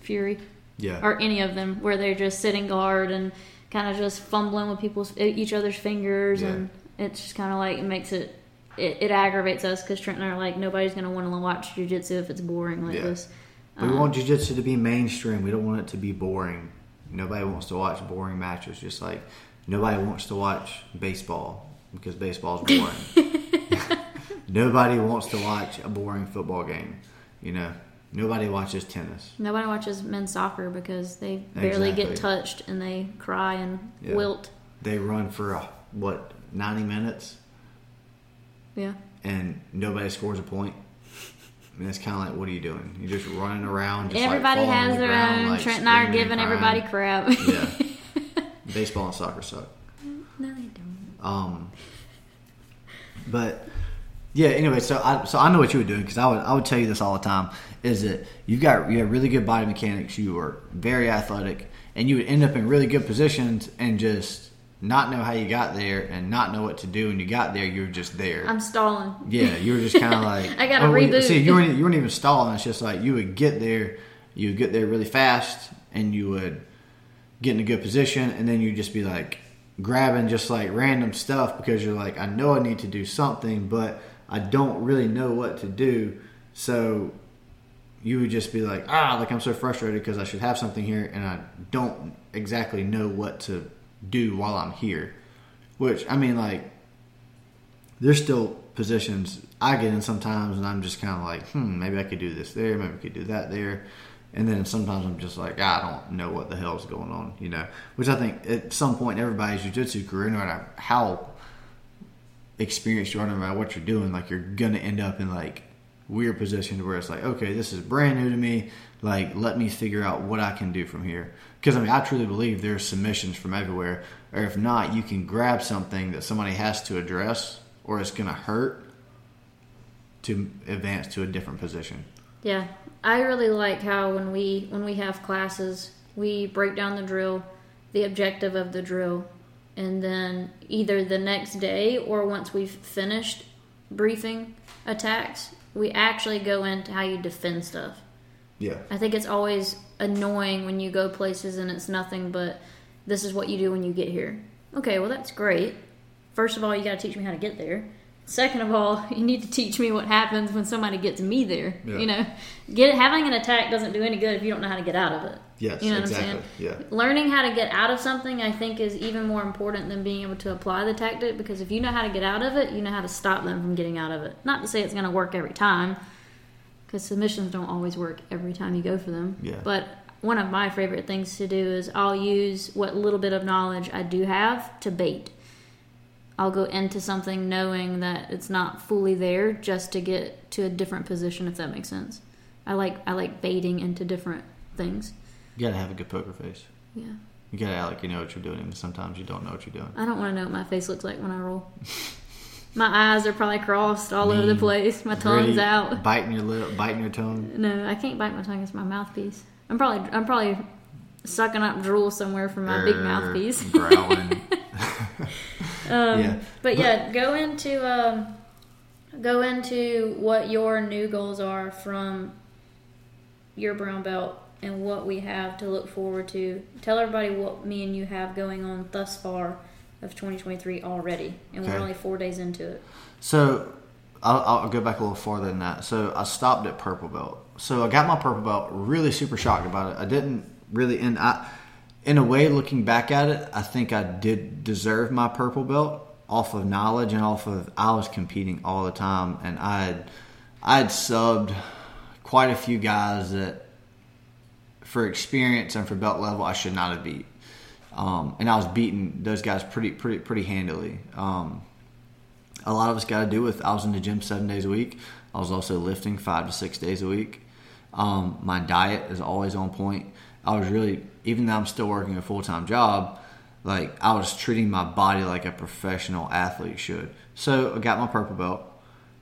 fury yeah or any of them where they're just sitting guard and kind of just fumbling with people's each other's fingers yeah. and it's just kind of like it makes it it, it aggravates us because Trent and I are like nobody's gonna want to watch jujitsu if it's boring like yeah. this. Um, we want jujitsu to be mainstream. We don't want it to be boring. Nobody wants to watch boring matches. Just like Nobody wants to watch baseball because baseball's boring. Nobody wants to watch a boring football game. You know, nobody watches tennis. Nobody watches men's soccer because they barely exactly. get touched and they cry and yeah. wilt. They run for uh, what ninety minutes. Yeah. And nobody scores a point. I mean, it's kind of like, what are you doing? You're just running around. Just everybody like has their own. Like Trent and I are giving everybody crap. yeah. Baseball and soccer suck. No, they don't. Um, but yeah. Anyway, so I so I know what you were doing because I would I would tell you this all the time. Is that you've got you have really good body mechanics. You are very athletic, and you would end up in really good positions and just not know how you got there and not know what to do. And you got there, you were just there. I'm stalling. Yeah, you were just kind of like I got to oh, reboot. See, you weren't you weren't even stalling. It's just like you would get there, you would get there really fast, and you would get in a good position, and then you'd just be like grabbing just like random stuff because you're like, I know I need to do something, but I don't really know what to do. So you would just be like, ah, like I'm so frustrated because I should have something here and I don't exactly know what to do while I'm here. Which, I mean, like, there's still positions I get in sometimes and I'm just kind of like, hmm, maybe I could do this there, maybe I could do that there. And then sometimes I'm just like, I don't know what the hell's going on, you know. Which I think at some point in everybody's jiu-jitsu career, no matter how experienced you are, no matter what you're doing, like you're gonna end up in like weird positions where it's like, okay, this is brand new to me. Like, let me figure out what I can do from here. Because I mean, I truly believe there's submissions from everywhere, or if not, you can grab something that somebody has to address, or it's gonna hurt to advance to a different position. Yeah, I really like how when we when we have classes, we break down the drill, the objective of the drill, and then either the next day or once we've finished briefing attacks, we actually go into how you defend stuff. Yeah. I think it's always annoying when you go places and it's nothing but this is what you do when you get here. Okay, well that's great. First of all, you got to teach me how to get there. Second of all, you need to teach me what happens when somebody gets me there. Yeah. You know, get having an attack doesn't do any good if you don't know how to get out of it. Yes, you know exactly. what I'm saying? Yeah. Learning how to get out of something, I think, is even more important than being able to apply the tactic because if you know how to get out of it, you know how to stop them from getting out of it. Not to say it's going to work every time, because submissions don't always work every time you go for them. Yeah. But one of my favorite things to do is I'll use what little bit of knowledge I do have to bait. I'll go into something knowing that it's not fully there just to get to a different position if that makes sense. I like I like baiting into different things. You gotta have a good poker face. Yeah. You gotta act like you know what you're doing, and sometimes you don't know what you're doing. I don't want to know what my face looks like when I roll. my eyes are probably crossed all over the place. My tongue's out. Biting your lip, biting your tongue. No, I can't bite my tongue. It's my mouthpiece. I'm probably I'm probably sucking up drool somewhere from my big mouthpiece. growling. Um, Yeah. But yeah, go into um, go into what your new goals are from your brown belt and what we have to look forward to. Tell everybody what me and you have going on thus far of 2023 already, and we're Okay. only four days into it. So I'll, I'll go back a little farther than that. So I stopped at purple belt. So I got my purple belt. Really super shocked about it. I didn't really, and I, in a way, looking back at it, I think I did deserve my purple belt off of knowledge and off of I was competing all the time, and I had I had subbed quite a few guys that for experience and for belt level I should not have beat. Um, and I was beating those guys pretty pretty pretty handily. Um, a lot of us got to do with I was in the gym seven days a week. I was also lifting five to six days a week. Um, my diet is always on point. I was really, even though I'm still working a full time job, like I was treating my body like a professional athlete should. So I got my purple belt,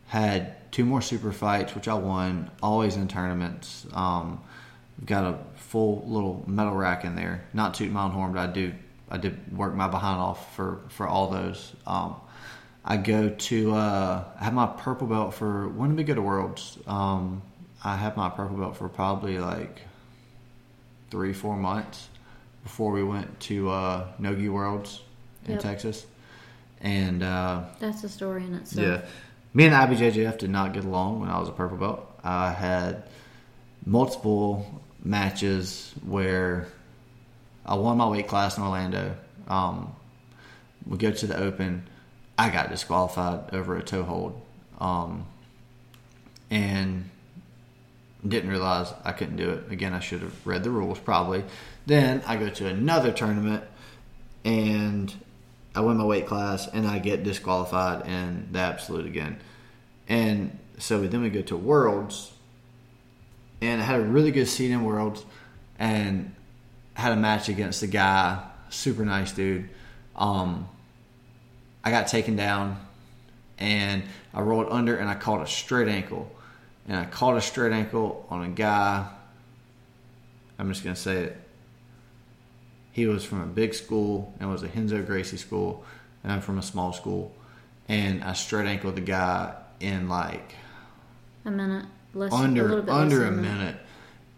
had two more super fights, which I won, always in tournaments. Um, got a full little metal rack in there. Not tooting my own horn, but I do. I did work my behind off for for all those. Um, I go to uh, I have my purple belt for when did we go to Worlds? Um, I have my purple belt for probably like three four months before we went to uh, No-Gi Worlds in Yep. Texas, and uh, That's a story in itself. yeah, me and IBJJF did not get along when I was a purple belt. I had multiple matches where I won my weight class in Orlando. Um, we go to the Open. I got disqualified over a toe hold, um, and didn't realize I couldn't do it. Again, I should have read the rules probably. Then I go to another tournament, and I win my weight class, and I get disqualified in the absolute again. And so then we go to Worlds, and I had a really good seat in Worlds, and had a match against a guy, super nice dude. Um, I got taken down, and I rolled under, and I caught a straight ankle, and I caught a straight ankle on a guy. I'm just gonna say it. He was from a big school and was a Renzo Gracie school, and I'm from a small school, and I straight ankled the guy in like A minute. Less, under bit under a minute,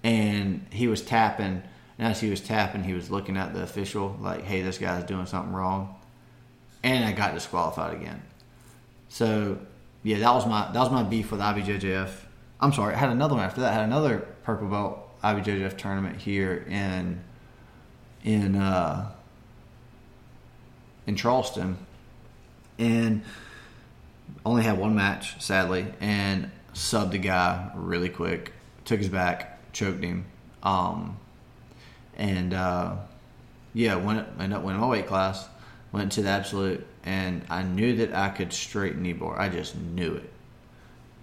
and he was tapping. And as he was tapping, he was looking at the official like, "Hey, this guy's doing something wrong," and I got disqualified again. So yeah, that was my that was my beef with IBJJF. I'm sorry, I had another one after that. I had another purple belt IBJJF tournament here in in uh, in Charleston, and only had one match, sadly, and subbed the guy really quick. Took his back, choked him, um, and uh, yeah, went ended up winning my weight class. Went to the absolute, and I knew that I could straight knee bar. I just knew it,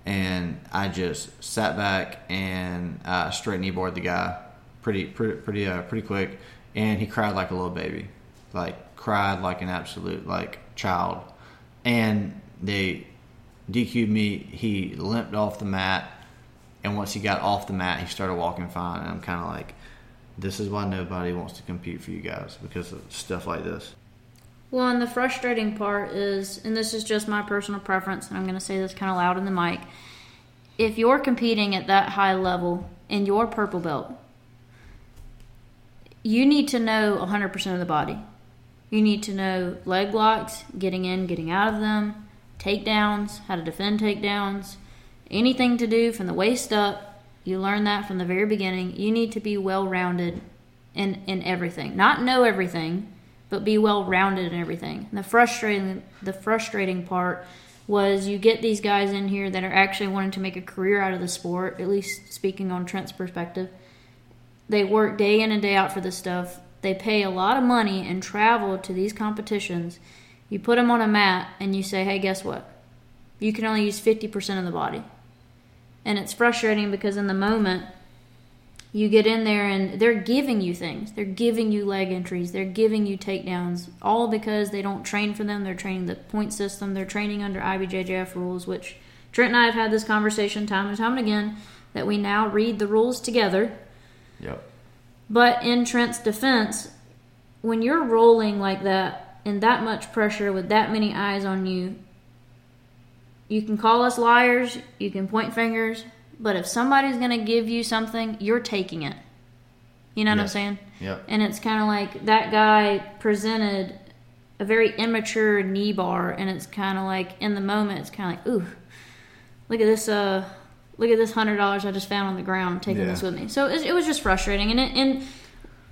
and I just sat back and uh, straight knee the guy pretty pretty pretty uh, pretty quick, and he cried like a little baby, like cried like an absolute like child, and they DQ'd me. He limped off the mat, and once he got off the mat, he started walking fine. And I'm kind of like, this is why nobody wants to compete for you guys because of stuff like this. Well, and the frustrating part is, and this is just my personal preference, and I'm going to say this kind of loud in the mic, if you're competing at that high level in your purple belt, you need to know 100% of the body. You need to know leg locks, getting in, getting out of them, takedowns, how to defend takedowns, anything to do from the waist up. You learn that from the very beginning. You need to be well rounded in, in everything. Not know everything, but be well rounded in everything. And the frustrating the frustrating part was you get these guys in here that are actually wanting to make a career out of the sport, at least speaking on Trent's perspective. They work day in and day out for this stuff. They pay a lot of money and travel to these competitions. You put them on a mat and you say, hey, guess what? You can only use 50% of the body. And it's frustrating because in the moment, you get in there and they're giving you things. They're giving you leg entries. They're giving you takedowns, all because they don't train for them. They're training the point system. They're training under IBJJF rules, which Trent and I have had this conversation time and time and again that we now read the rules together Yep. but in Trent's defense, when you're rolling like that and that much pressure with that many eyes on you, you can call us liars, you can point fingers, but if somebody's going to give you something, you're taking it. You know what I'm saying? Yeah. And it's kind of like that guy presented a very immature knee bar, and it's kind of like in the moment, it's kind of like, ooh, look at this, uh, look at this hundred dollars I just found on the ground, taking Yeah. this with me. So it, it was just frustrating, and it, and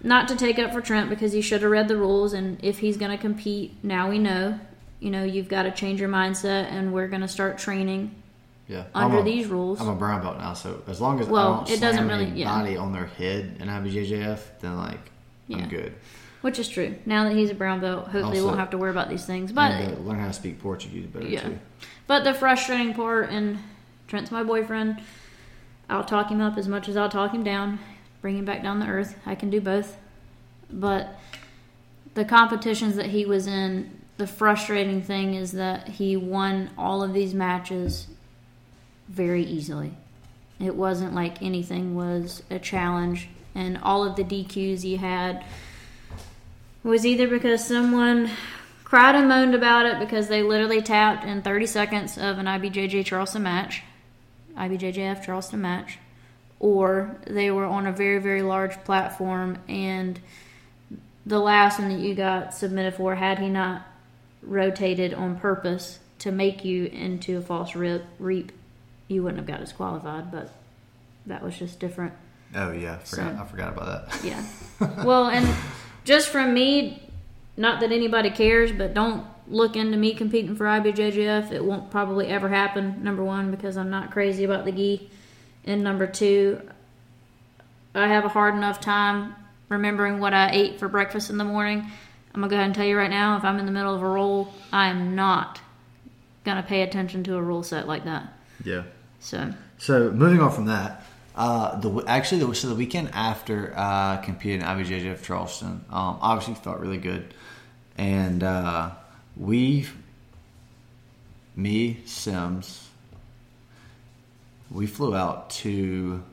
not to take up for Trent because he should have read the rules, and if he's going to compete, now we know, you know, you've got to change your mindset, and we're going to start training Yeah. under a- these rules. I'm a brown belt now, so as long as Well, I don't it doesn't really- yeah. body on their head in IBJJF, then like Yeah. I'm good. Which is true. Now that he's a brown belt, hopefully we Also- won't have to worry about these things. But and, uh, learn how to speak Portuguese better Yeah. too. But the frustrating part, and Trent's my boyfriend, I'll talk him up as much as I'll talk him down, bring him back down to earth. I can do both. But the competitions that he was in, the frustrating thing is that he won all of these matches very easily. It wasn't like anything was a challenge, and all of the DQs he had was either because someone cried and moaned about it because they literally tapped in 30 seconds of an IBJJ Charleston match, IBJJF Charleston match, or they were on a very, very large platform and the last one that you got submitted for, had he not rotated on purpose to make you into a false rip, reap, you wouldn't have got disqualified, but that was just different. Oh yeah, forgot, So- I forgot about that. Yeah. well, and just from me, not that anybody cares, but don't look into me competing for IBJJF. It won't probably ever happen. Number one, because I'm not crazy about the gi, and number two, I have a hard enough time remembering what I ate for breakfast in the morning. I'm gonna go ahead and tell you right now, if I'm in the middle of a roll, I am not gonna pay attention to a rule set like that. Yeah. So So moving on from that, uh, the actually the, so the weekend after uh, competing in IBJJF Charleston, um, obviously felt really good, and uh, we, me Simms, we flew out to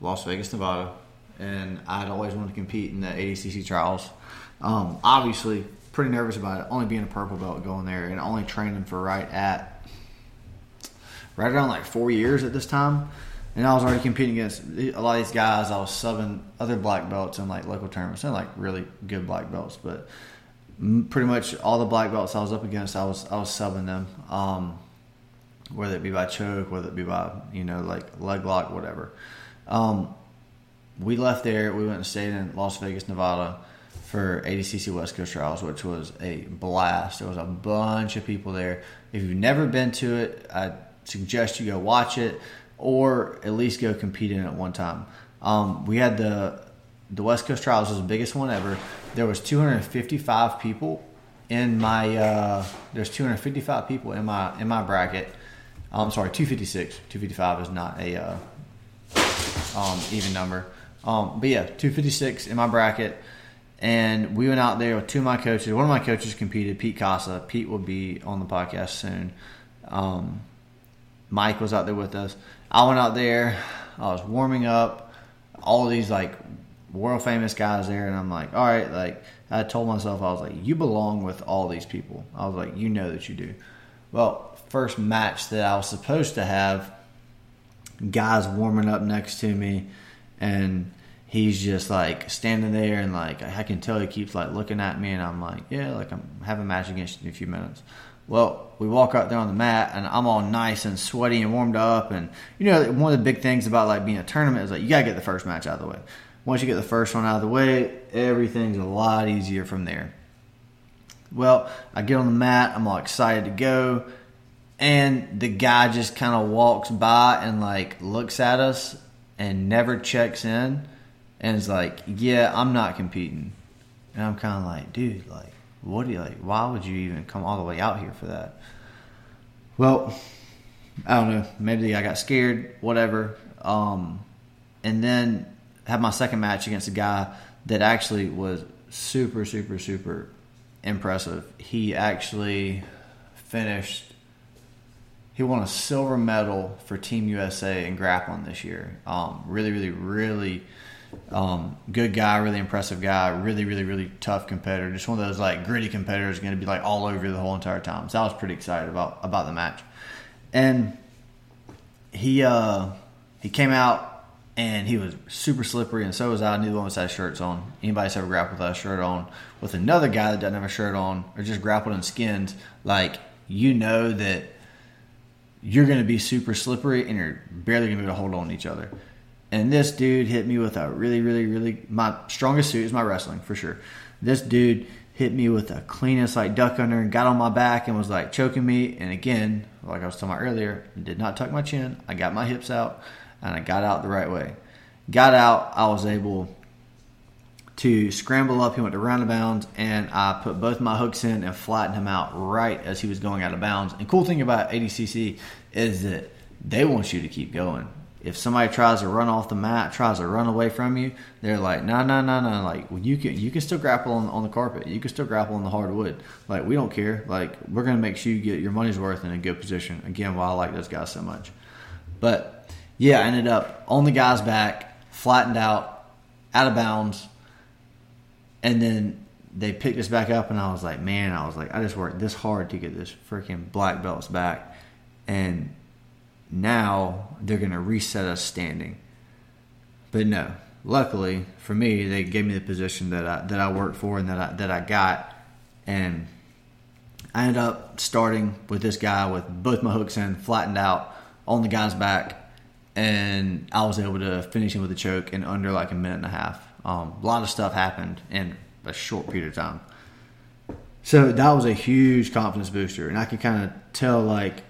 Las Vegas, Nevada, and I'd always wanted to compete in the ADCC trials. Um, obviously, pretty nervous about it, only being a purple belt going there and only training for right at right around like four years at this time. And I was already competing against a lot of these guys. I was subbing other black belts in like local tournaments and like really good black belts. But pretty much all the black belts I was up against, I was I was subbing them. Um, whether it be by choke, whether it be by you know like leg lock, whatever. Um, we left there. We went and stayed in Las Vegas, Nevada, for ADCC West Coast Trials, which was a blast. There was a bunch of people there. If you've never been to it, I suggest you go watch it, or at least go compete in it one time. Um, we had the the West Coast Trials was the biggest one ever. There was 255 people in my. Uh, there's 255 people in my in my bracket. I'm sorry, 256. 255 is not a uh, um, even number. Um, but yeah, 256 in my bracket. And we went out there with two of my coaches. One of my coaches competed, Pete Casa. Pete will be on the podcast soon. Um, Mike was out there with us. I went out there. I was warming up. All these like world famous guys there, and I'm like, all right. Like I told myself, I was like, you belong with all these people. I was like, you know that you do. Well, first match that I was supposed to have guys warming up next to me, and he's just like standing there and like I can tell he keeps like looking at me, and I'm like, yeah, like I'm having a match against you in a few minutes. Well, we walk out there on the mat, and I'm all nice and sweaty and warmed up, and you know one of the big things about like being a tournament is like you gotta get the first match out of the way. Once you get the first one out of the way, everything's a lot easier from there. Well, I get on the mat, I'm all excited to go and the guy just kind of walks by and like looks at us and never checks in and is like yeah i'm not competing. And i'm kind of like dude like what do you like why would you even come all the way out here for that? Well i don't know maybe i got scared whatever um, and then had my second match against a guy that actually was super super super impressive. He actually finished he won a silver medal for Team USA in grappling this year. Um, really, really, really um, good guy, really impressive guy, really, really, really tough competitor. Just one of those like gritty competitors, going to be like all over you the whole entire time. So I was pretty excited about about the match, and he uh, he came out and he was super slippery, and so was I. Neither one of us had shirts on. Anybody that's ever grappled without a shirt on with another guy that doesn't have a shirt on, or just grappled in skins, like you know that you're going to be super slippery and you're barely going to be able to hold on each other. And this dude hit me with a really, really, really my strongest suit is my wrestling for sure. This dude hit me with the cleanest like duck under and got on my back and was like choking me. And again, like I was talking about earlier, did not tuck my chin. I got my hips out and I got out the right way. Got out, I was able to scramble up. He went to round of bounds, and I put both my hooks in and flattened him out right as he was going out of bounds. And cool thing about ADCC is that they want you to keep going. If somebody tries to run off the mat, tries to run away from you, they're like, no, no, no, no. Like well, you can you can still grapple on, on the carpet. You can still grapple on the hardwood. Like we don't care. Like we're gonna make sure you get your money's worth in a good position. Again, why I like those guys so much. But yeah, I ended up on the guy's back, flattened out, out of bounds, and then they picked us back up, and I was like, man, I was like, I just worked this hard to get this freaking black belts back, and now they're gonna reset us standing. But no, luckily for me, they gave me the position that I that I worked for and that I that I got, and I ended up starting with this guy with both my hooks in, flattened out on the guy's back, and I was able to finish him with a choke in under like a minute and a half. Um, a lot of stuff happened in a short period of time. So that was a huge confidence booster, and I could kind of tell like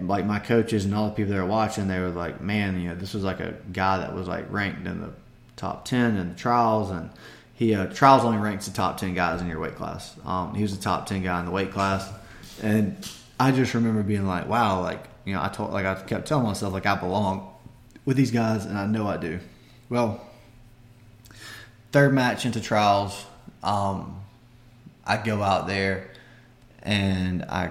like my coaches and all the people that were watching, they were like, "Man, you know, this was like a guy that was like ranked in the top ten in the trials, and he uh, trials only ranks the top ten guys in your weight class. Um, he was the top ten guy in the weight class, and I just remember being like, "Wow!" Like you know, I told like I kept telling myself like I belong with these guys, and I know I do. Well, third match into trials, um, I go out there and I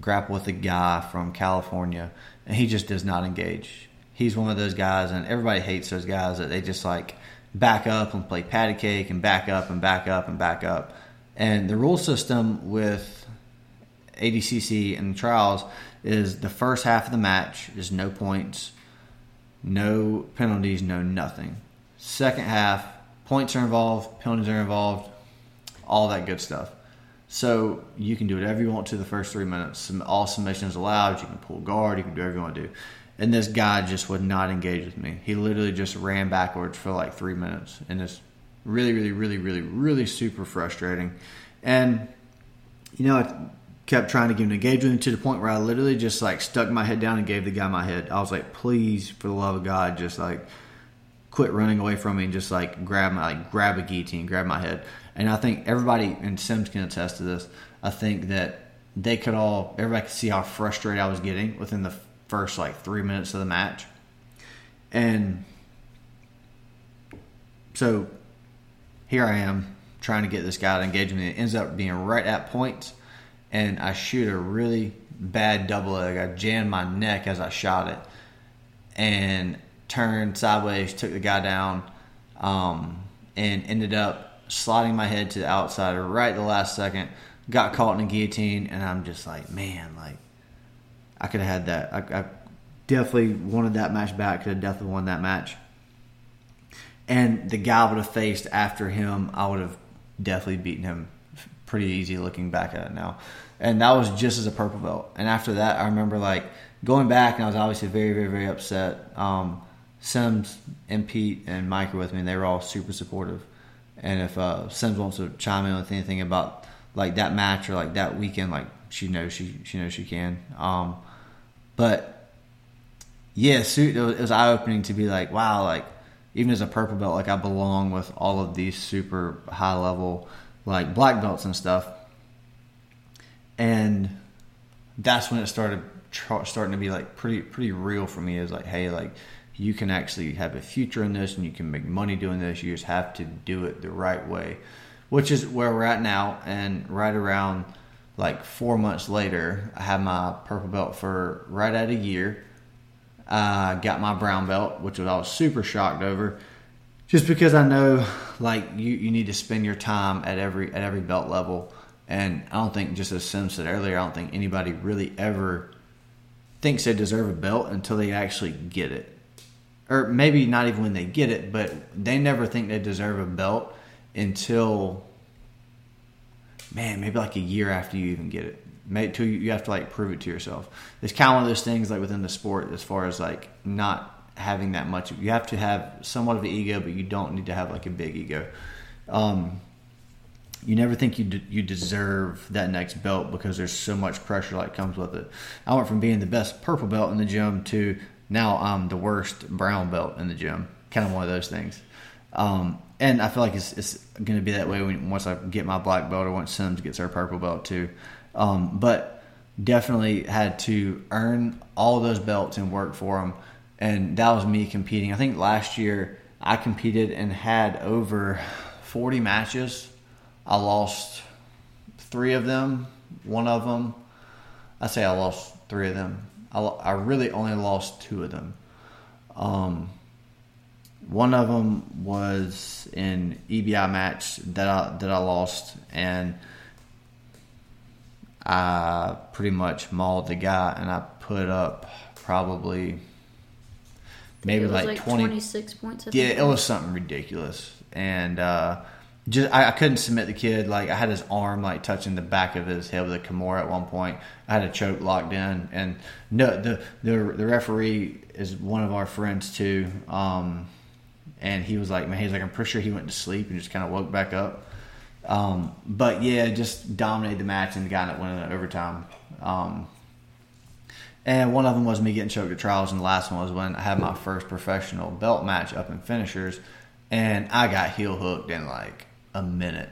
grapple with a guy from California, and he just does not engage. He's one of those guys, and everybody hates those guys that they just like back up and play patty cake and back up and back up and back up. And the rule system with ADCC and trials is the first half of the match is no points, no penalties, no nothing. Second half, points are involved, penalties are involved, all that good stuff. So you can do whatever you want to the first three minutes. All submissions allowed. You can pull guard. You can do whatever you want to do. And this guy just would not engage with me. He literally just ran backwards for like three minutes, and it's really, really, really, really, really super frustrating. And you know, I kept trying to get him to engage with me to the point where I literally just like stuck my head down and gave the guy my head. I was like, please, for the love of God, just like quit running away from me and just like grab my like grab a guillotine, grab my head. And I think everybody and Simms can attest to this. I think that they could all everybody could see how frustrated I was getting within the first like three minutes of the match. And so here I am trying to get this guy to engage me. It ends up being right at points, and I shoot a really bad double leg. I jammed my neck as I shot it, and turned sideways, took the guy down, um, and ended up sliding my head to the outside right at the last second. Got caught in a guillotine, and I'm just like, man, like I could have had that. I, I definitely wanted that match back. Could have definitely won that match. And the guy would have faced after him, I would have definitely beaten him pretty easy looking back at it now. And that was just as a purple belt. And after that, I remember like going back, and I was obviously very, very, very upset. Um, Simms and Pete and Mike were with me, and they were all super supportive. And if uh, Simms wants to chime in with anything about like that match or like that weekend, like she knows she she knows she can. Um, but yeah, it was, was eye opening to be like, wow, like even as a purple belt, like I belong with all of these super high level like black belts and stuff. And that's when it started starting to be like pretty pretty real for me. Is like, hey, like you can actually have a future in this, and you can make money doing this. You just have to do it the right way, which is where we're at now. And right around like four months later, I had my purple belt for right at a year. I uh, got my brown belt, which was I was super shocked over just because I know like you, you need to spend your time at every at every belt level. And I don't think, just as Sim said earlier, I don't think anybody really ever thinks they deserve a belt until they actually get it. Or maybe not even when they get it, but they never think they deserve a belt until, man, maybe like a year after you even get it. Maybe till you have to like prove it to yourself. It's kind of one of those things like within the sport, as far as like not having that much. You have to have somewhat of an ego, but you don't need to have like a big ego. Um, you never think you de- you deserve that next belt because there's so much pressure like comes with it. I went from being the best purple belt in the gym to now I'm the worst brown belt in the gym. Kind of one of those things. Um, and I feel like it's, it's going to be that way when, once I get my black belt or once Simms gets her purple belt too. Um, but definitely had to earn all those belts and work for them and that was me competing. I think last year I competed and had over 40 matches. I lost three of them. One of them, I say I lost three of them. I, I really only lost two of them. Um, one of them was an EBI match that I that I lost, and I pretty much mauled the guy, and I put up probably maybe like, like 20, 26 points. yeah, it was something ridiculous, and uh, just I, I, couldn't submit the kid. Like I had his arm like touching the back of his head with a Kimura at one point. I had a choke locked in, and no, the the the referee is one of our friends too. Um, and he was like, man, he's like, I'm pretty sure he went to sleep and just kind of woke back up. Um, but yeah, just dominated the match and guy that went in overtime. Um, and one of them was me getting choked at trials, and the last one was when I had my first professional belt match up in finishers, and I got heel hooked and like a minute.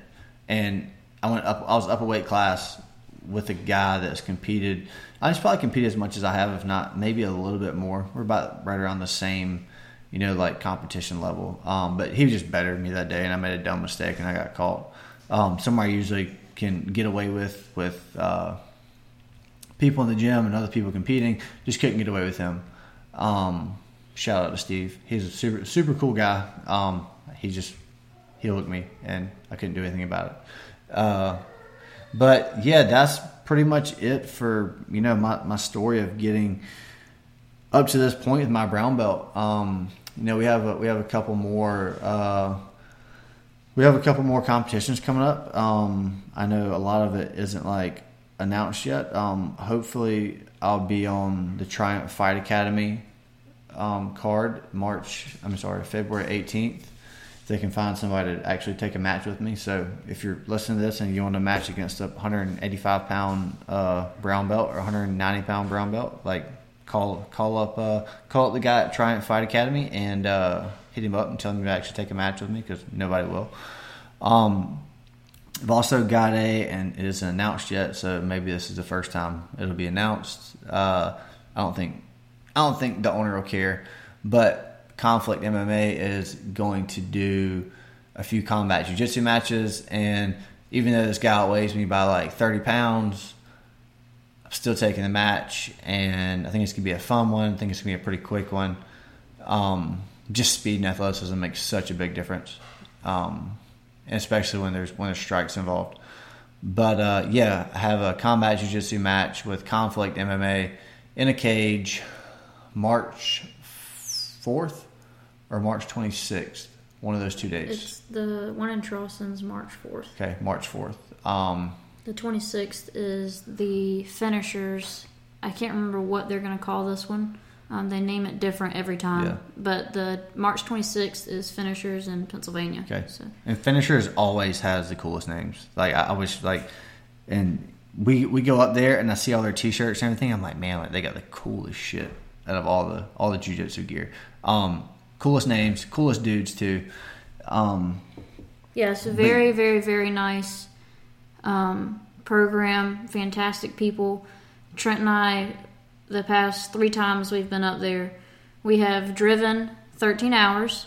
And I went up. I was up a weight class with a guy that's competed. I just probably competed as much as I have, if not maybe a little bit more. We're about right around the same, you know, like competition level. Um, but he was just better than me that day, and I made a dumb mistake, and I got caught. Um, somewhere I usually can get away with with. Uh, people in the gym and other people competing. Just couldn't get away with him. Um, shout out to Steve. He's a super super cool guy. Um, he just he hooked me, and I couldn't do anything about it. Uh, but yeah, that's pretty much it for you know my, my story of getting up to this point with my brown belt. Um, you know, we have a, we have a couple more. Uh, we have a couple more competitions coming up. Um, I know a lot of it isn't like announced yet. Um, hopefully, I'll be on the Triumph Fight Academy um, card March. I'm sorry, February 18th. They can find somebody to actually take a match with me. So if you're listening to this and you want to match against a 185 pound uh, brown belt or 190 pound brown belt, like call call up uh, call up the guy at Triumph Fight Academy and uh, hit him up and tell him to actually take a match with me because nobody will. Um, I've also got a, and it isn't announced yet, so maybe this is the first time it'll be announced. Uh, I don't think, I don't think the owner will care, but Conflict MMA is going to do a few combat jiu-jitsu matches, and even though this guy outweighs me by like 30 pounds, I'm still taking the match, and I think it's gonna be a fun one. I think it's gonna be a pretty quick one. Um, just speed and athleticism makes such a big difference. Um, especially when there's when there's strikes involved. But uh, yeah, I have a combat jiu-jitsu match with Conflict MMA in a cage March fourth or March twenty sixth. One of those two days. It's the one in Charleston's March 4th. Okay, March fourth. Um, The 26th is the finishers. I can't remember what they're going to call this one. Um, they name it different every time. Yeah. But the March 26th is finishers in Pennsylvania. Okay. So And finishers always has the coolest names. Like I, wish like, and we we go up there and I see all their t-shirts and everything. I'm like, man, like they got the coolest shit out of all the all the jujitsu gear. Um, coolest names, coolest dudes too. Um, yeah, a very, very, very nice um, program. Fantastic people. Trent and I, the past three times we've been up there, we have driven 13 hours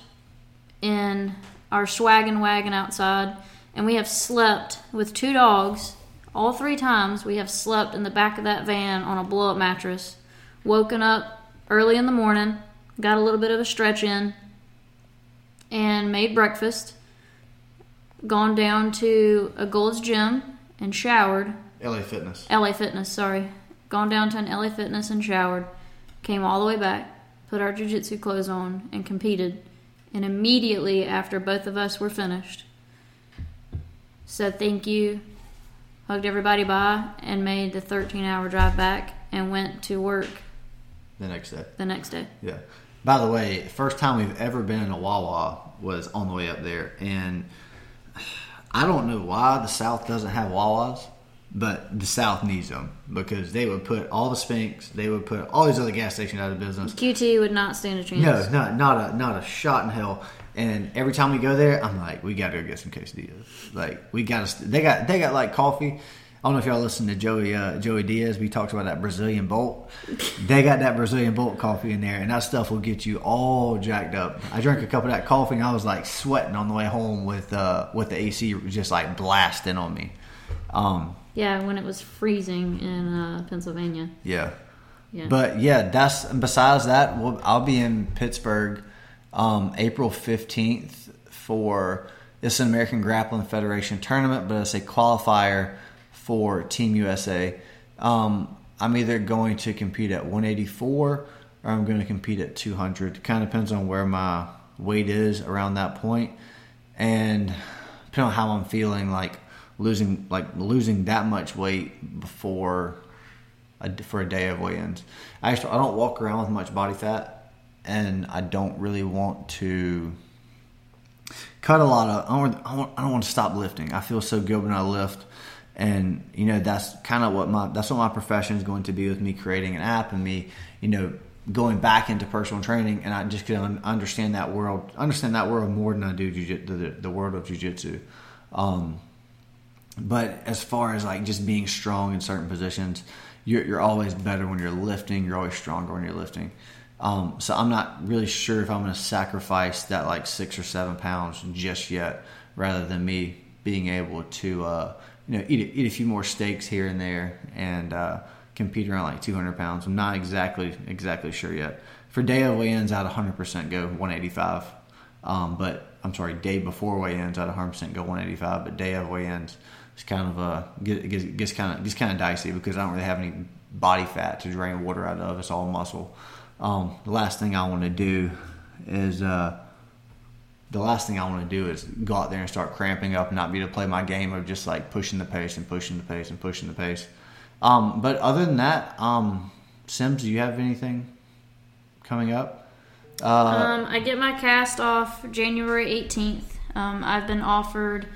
in our swaggin' wagon outside, and we have slept with two dogs. All three times we have slept in the back of that van on a blow up mattress, woken up early in the morning, got a little bit of a stretch in, and made breakfast, gone down to a Gold's Gym and showered. LA Fitness. LA Fitness, sorry. Gone down to an LA Fitness and showered. Came all the way back, put our jiu-jitsu clothes on, and competed. And immediately after both of us were finished, said thank you, hugged everybody bye, and made the 13-hour drive back and went to work The next day. the next day. Yeah. By the way, first time we've ever been in a Wawa was on the way up there, and I don't know why the South doesn't have Wawas, but the South needs them because they would put all the Spinx, they would put all these other gas stations out of business. QT would not stand a chance. No, not not a not a shot in hell. And every time we go there, I'm like, we gotta go get some quesadillas. Like we gotta. They got they got like coffee. I don't know if y'all listen to Joey uh, Joey Diaz. We talked about that Brazilian Bolt. they got that Brazilian Bolt coffee in there, and that stuff will get you all jacked up. I drank a cup of that coffee, and I was like sweating on the way home with uh, with the AC just like blasting on me. Um, Yeah, when it was freezing in uh, Pennsylvania. yeah. Yeah. But yeah, that's besides that, we'll, I'll be in Pittsburgh um, April fifteenth for it's an American Grappling Federation tournament, but it's a qualifier for Team USA. Um, I'm either going to compete at 184 or I'm going to compete at 200. Kind of depends on where my weight is around that point, and depending on how I'm feeling, like losing like losing that much weight before a, for a day of weigh-ins. I actually I don't walk around with much body fat, and I don't really want to cut a lot of. I don't, I don't, I don't want to stop lifting. I feel so good when I lift, and you know that's kind of what my that's what my profession is going to be with me creating an app and me, you know, going back into personal training, and I just can understand that world, understand that world more than I do jiu- the, the world of jujitsu. Um, but as far as like just being strong in certain positions, you're, you're always better when you're lifting. You're always stronger when you're lifting. Um, so I'm not really sure if I'm going to sacrifice that like six or seven pounds just yet, rather than me being able to uh, you know eat a, eat a few more steaks here and there and uh, compete around like 200 pounds. I'm not exactly exactly sure yet. For day of weigh-ins, I'd 100% go 185. Um, but I'm sorry, day before weigh-ins, I'd 100% go 185. But day of weigh-ins, it's kind of get, gets, gets kind of gets kind of dicey because I don't really have any body fat to drain water out of. It's all muscle. Um, the last thing I want to do is uh, the last thing I want to do is go out there and start cramping up and not be able to play my game of just like pushing the pace and pushing the pace and pushing the pace. Um, but other than that, um, Simms, do you have anything coming up? Uh, Um, I get my cast off January 18th. Um, I've been offered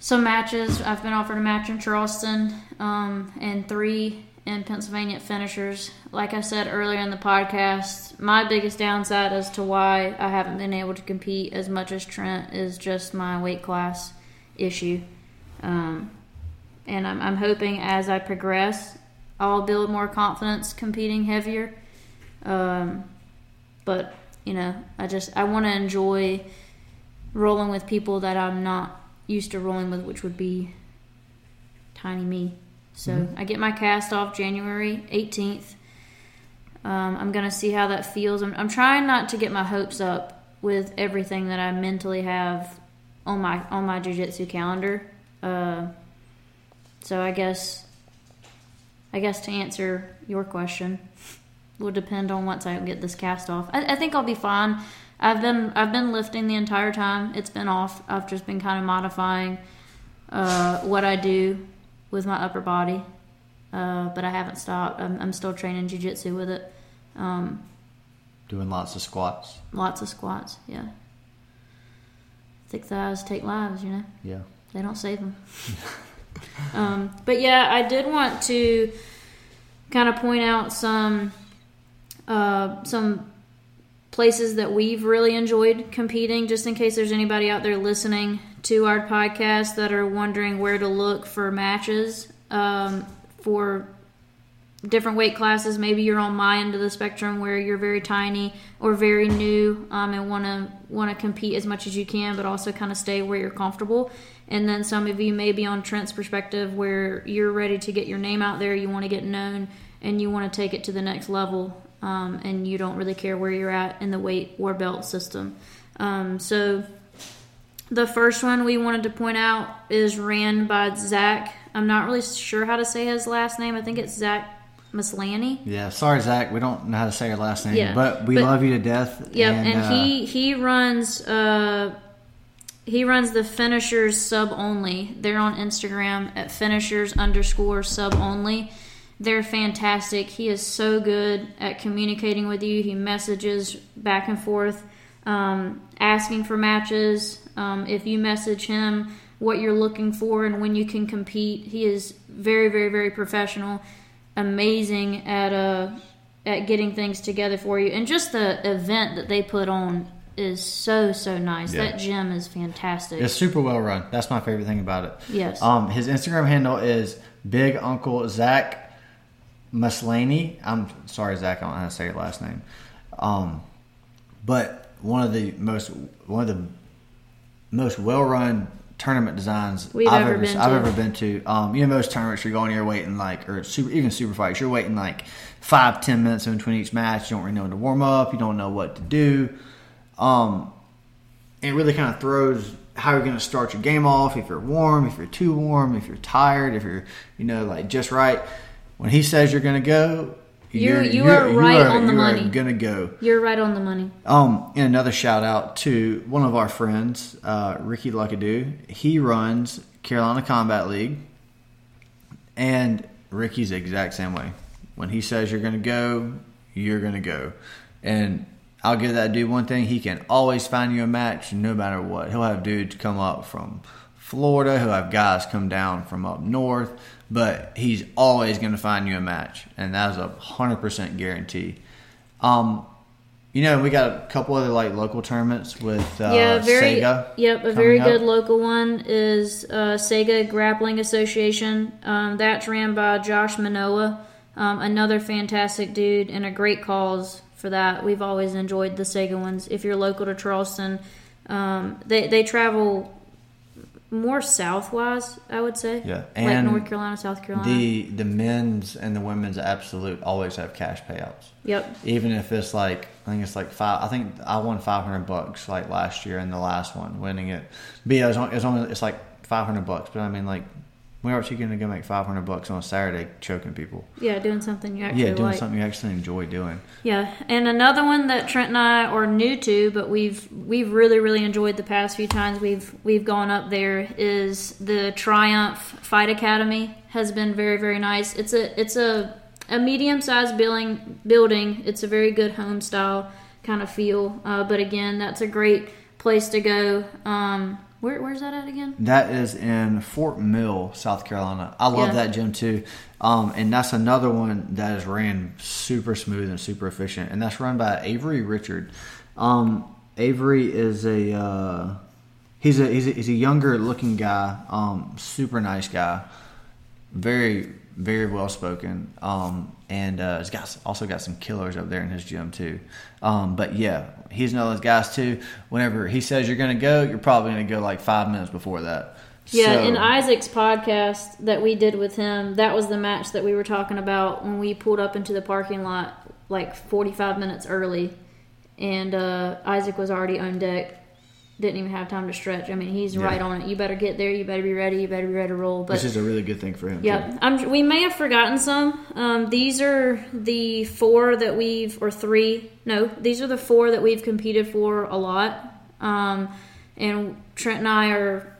some matches. I've been offered a match in Charleston um, and three in Pennsylvania finishers. Like I said earlier in the podcast, my biggest downside as to why I haven't been able to compete as much as Trent is just my weight class issue. Um, and I'm, I'm hoping as I progress, I'll build more confidence competing heavier. Um, but you know, I just I want to enjoy rolling with people that I'm not used to rolling with, which would be tiny me. So I get my cast off January 18th. Um, I'm gonna see how that feels. I'm, I'm trying not to get my hopes up with everything that I mentally have on my on my jujitsu calendar. Uh, so I guess I guess to answer your question, will depend on once I get this cast off. I, I think I'll be fine. I've been I've been lifting the entire time. It's been off. I've just been kind of modifying uh, what I do with my upper body, uh, but I haven't stopped. I'm, I'm still training jujitsu with it. Um, Doing lots of squats. lots of squats. Yeah. Thick thighs take lives. You know. Yeah. They don't save them. um, but yeah, I did want to kind of point out some uh, some places that we've really enjoyed competing, just in case there's anybody out there listening to our podcast that are wondering where to look for matches um, for different weight classes. Maybe you're on my end of the spectrum where you're very tiny or very new um, and want to want to compete as much as you can, but also kind of stay where you're comfortable. And then some of you may be on Trent's perspective where you're ready to get your name out there, you want to get known, and you want to take it to the next level. Um, and you don't really care where you're at in the weight or belt system. Um, so the first one we wanted to point out is ran by Zach. I'm not really sure how to say his last name. I think it's Zach Maslany. Yeah. Sorry, Zach. We don't know how to say your last name, Yeah, but we but- love you to death. Yep, and, uh, he he runs uh he runs the finishers sub only. They're on Instagram at finishers underscore sub only. They're fantastic. He is so good at communicating with you. He messages back and forth, um, asking for matches. Um, if you message him what you're looking for and when you can compete, he is very, very, very professional. Amazing at uh, at getting things together for you, and just the event that they put on is so so nice. Yeah. That gym is fantastic. It's super well run. That's my favorite thing about it. Yes. Um, his Instagram handle is Big Uncle Zach Maslany. I'm sorry, Zach. I don't know how to say your last name. Um, but one of the most one of the most well run tournament designs We've I've ever been I've to. ever been to. Um, you know, most tournaments you're going here waiting like, or super, even super fights, you're waiting like five ten minutes in between each match. You don't really know when to warm up. You don't know what to do. Um, and it really kind of throws how you're going to start your game off. If you're warm, if you're too warm, if you're tired, if you're you know like just right. When he says you're going to go, You- you are right on the money. You're going to go. You're right on the money. Um, and another shout out to one of our friends, uh, Ricky Luckadoo. He runs Carolina Combat League, and Ricky's the exact same way. When he says you're going to go, you're going to go. And I'll give that dude one thing: he can always find you a match, no matter what. He'll have dudes come up from Florida. He'll have guys come down from up north, but he's always going to find you a match, and that's a hundred percent guarantee. Um, you know, we got a couple other like local tournaments with uh, yeah, very. Sega. Yep, a very good up. local one is uh, Sega Grappling Association. Um, that's ran by Josh Manoa, um, another fantastic dude and a great cause for that. We've always enjoyed the Sega ones. If you're local to Charleston, um, they they travel more southwise, I would say. Yeah, like North Carolina, South Carolina. The the men's and the women's absolute always have cash payouts. yep. Even if it's like I think it's like five. I think I won five hundred bucks like last year in the last one, winning it. But yeah, it's only, it's, only, it's like five hundred bucks. But I mean, like, where else you going to go make five hundred bucks on a Saturday choking people? Yeah, doing something you actually yeah, doing like. something you actually enjoy doing. Yeah, and another one that Trent and I are new to, but we've we've really really enjoyed the past few times we've we've gone up there is the Triumph Fight Academy has been very very nice. It's a it's a a medium sized building building. It's a very good home style kind of feel. Uh, but again, that's a great place to go. Um, where where's that at again? That is in Fort Mill, South Carolina. I love Yeah. that gym too. Um, and that's another one that is ran super smooth and super efficient. And that's run by Avery Richard. Um, Avery is a uh, he's a he's a, he's a younger looking guy, um, super nice guy, very very well spoken. Um, and uh, he's got also got some killers up there in his gym too. Um, but yeah, he's one of those guys too. Whenever he says you're going to go, you're probably going to go like five minutes before that. Yeah, So- in Isaac's podcast that we did with him, that was the match that we were talking about when we pulled up into the parking lot like 45 minutes early, and uh, Isaac was already on deck. Didn't even have time to stretch. I mean, he's Yeah. right on it. You better get there. You better be ready. You better be ready to roll. But Which is a really good thing for him. I'm, we may have forgotten some. Um, these are the four that we've, or three. No, these are the four that we've competed for a lot. Um, and Trent and I are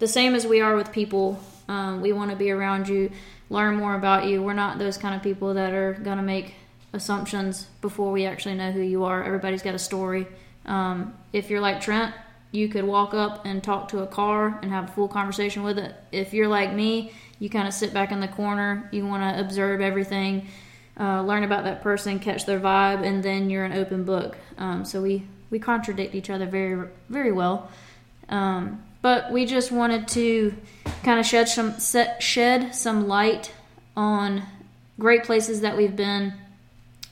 the same as we are with people. Um, we want to be around you, learn more about you. We're not those kind of people that are going to make assumptions before we actually know who you are. Everybody's got a story. Um, if you're like Trent, you could walk up and talk to a car and have a full conversation with it. If you're like me, you kind of sit back in the corner. You want to observe everything, uh, learn about that person, catch their vibe, and then you're an open book. Um, so we we contradict each other very very well. Um, but we just wanted to kind of shed some set, shed some light on great places that we've been.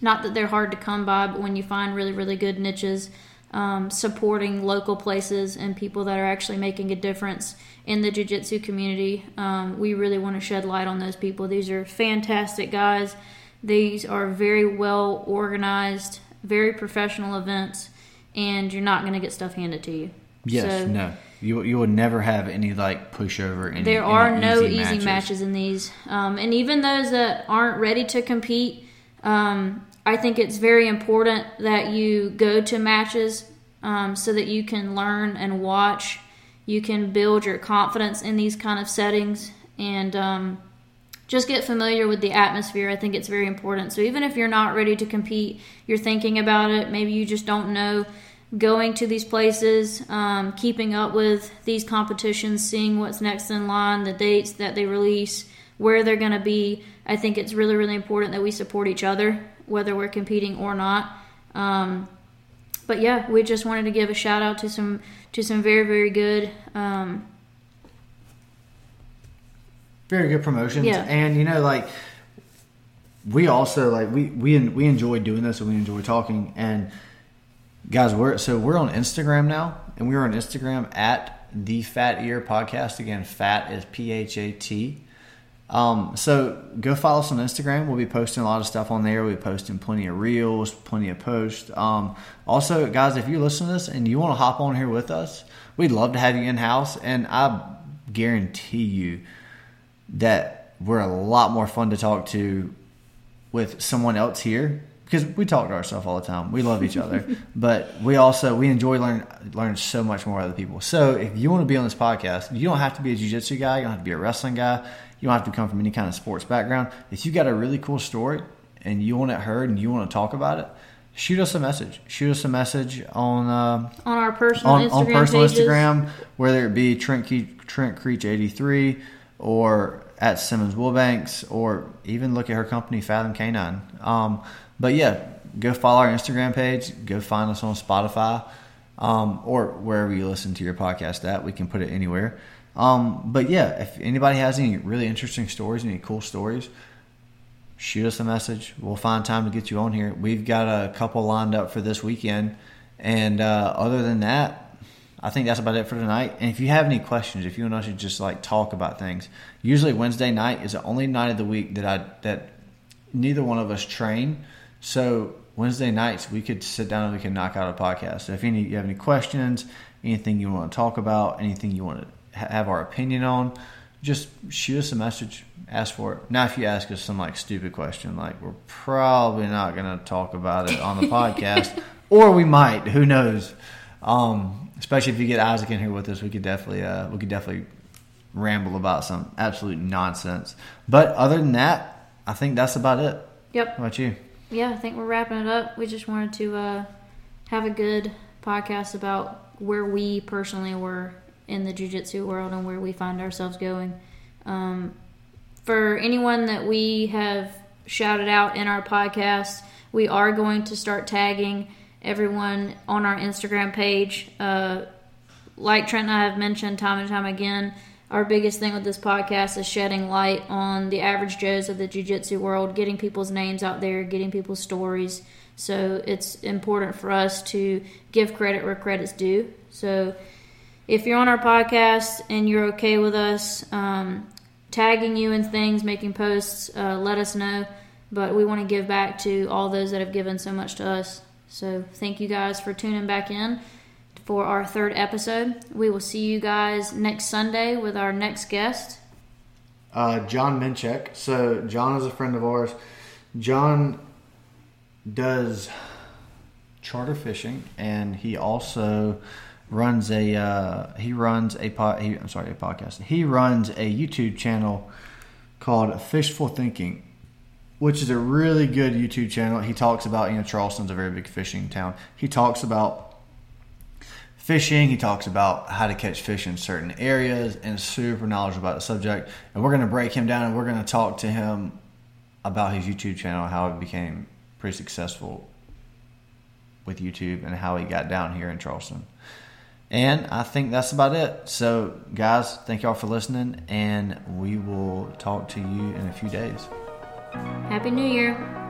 Not that they're hard to come by, but when you find really really good niches, um, supporting local places and people that are actually making a difference in the jiu-jitsu community, um, we really want to shed light on those people. These are fantastic guys. These are very well organized, very professional events, and you're not going to get stuff handed to you. Yes. So- no. You you will never have any like pushover. Any, there any are no easy, easy matches. in these, um, and even those that aren't ready to compete, um, I think it's very important that you go to matches um, so that you can learn and watch. You can build your confidence in these kind of settings and um, just get familiar with the atmosphere. I think it's very important. So even if you're not ready to compete, you're thinking about it. Maybe you just don't know going to these places, um, keeping up with these competitions, seeing what's next in line, the dates that they release, where they're going to be. I think it's really, really important that we support each other, whether we're competing or not. Um, but yeah, we just wanted to give a shout out to some to some very, very good. Um, very good promotions. Yeah. And you know, like we also like we we we enjoy doing this and we enjoy talking. And guys, we're so we're on Instagram now, and we're on Instagram at the Phat Ear Podcast. Again, fat is P H A T. Um, so go follow us on Instagram. We'll be posting a lot of stuff on there. We'll be posting plenty of reels, plenty of posts. Um, also, guys, if you listen to this and you want to hop on here with us, we'd love to have you in house. And I guarantee you that we're a lot more fun to talk to with someone else here because we talk to ourselves all the time. We love each other, but we also we enjoy learning learning so much more other people. So if you want to be on this podcast, you don't have to be a jiu-jitsu guy, you don't have to be a wrestling guy, you don't have to come from any kind of sports background. If you got a really cool story and you want it heard and you want to talk about it, shoot us a message. Shoot us a message on uh, on our personal on, Instagram on personal pages. Instagram, whether it be Trent Ke- Trent Creech eighty three or at Simmons Wilbanks or even look at her company Fathom Canine. Um, but yeah, go follow our Instagram page. Go find us on Spotify um, or wherever you listen to your podcast at. We can put it anywhere. Um, but yeah, if anybody has any really interesting stories, any cool stories, shoot us a message. We'll find time to get you on here. We've got a couple lined up for this weekend. And uh, other than that, I think that's about it for tonight. And if you have any questions, if you want us to just like talk about things, usually Wednesday night is the only night of the week that I that neither one of us train. So Wednesday nights we could sit down and we can knock out a podcast. So if any you have any questions, anything you want to talk about, anything you want to have our opinion on, just shoot us a message. Ask for it. Now, if you ask us some like stupid question, like we're probably not going to talk about it on the podcast, or we might. Who knows? Um, especially if you get Isaac in here with us, we could definitely uh, we could definitely ramble about some absolute nonsense. But other than that, I think that's about it. Yep. How about you? yeah, I think we're wrapping it up. We just wanted to uh, have a good podcast about where we personally were in the jiu-jitsu world and where we find ourselves going. Um, for anyone that we have shouted out in our podcast, we are going to start tagging everyone on our Instagram page. Uh, like Trent and I have mentioned time and time again, our biggest thing with this podcast is shedding light on the average Joes of the jiu jitsu world, getting people's names out there, getting people's stories. So it's important for us to give credit where credit's due. So if you're on our podcast and you're okay with us um, tagging you in things, making posts, uh, let us know. But we want to give back to all those that have given so much to us. So thank you guys for tuning back in. for our third episode. We will see you guys next Sunday with our next guest. Uh, John Minchek. So John is a friend of ours. John does charter fishing, and he also runs a uh, he runs a pod, he, I'm sorry a podcast. He runs a YouTube channel called Fishful Thinking, which is a really good YouTube channel. He talks about you know Charleston's a very big fishing town. He talks about fishing. He talks about how to catch fish in certain areas and super knowledgeable about the subject. And we're to break him down and we're to talk to him about his YouTube channel, how it became pretty successful with YouTube and how he got down here in Charleston. And I think that's about it. So, guys, thank y'all for listening, and we will talk to you in a few days. Happy New Year.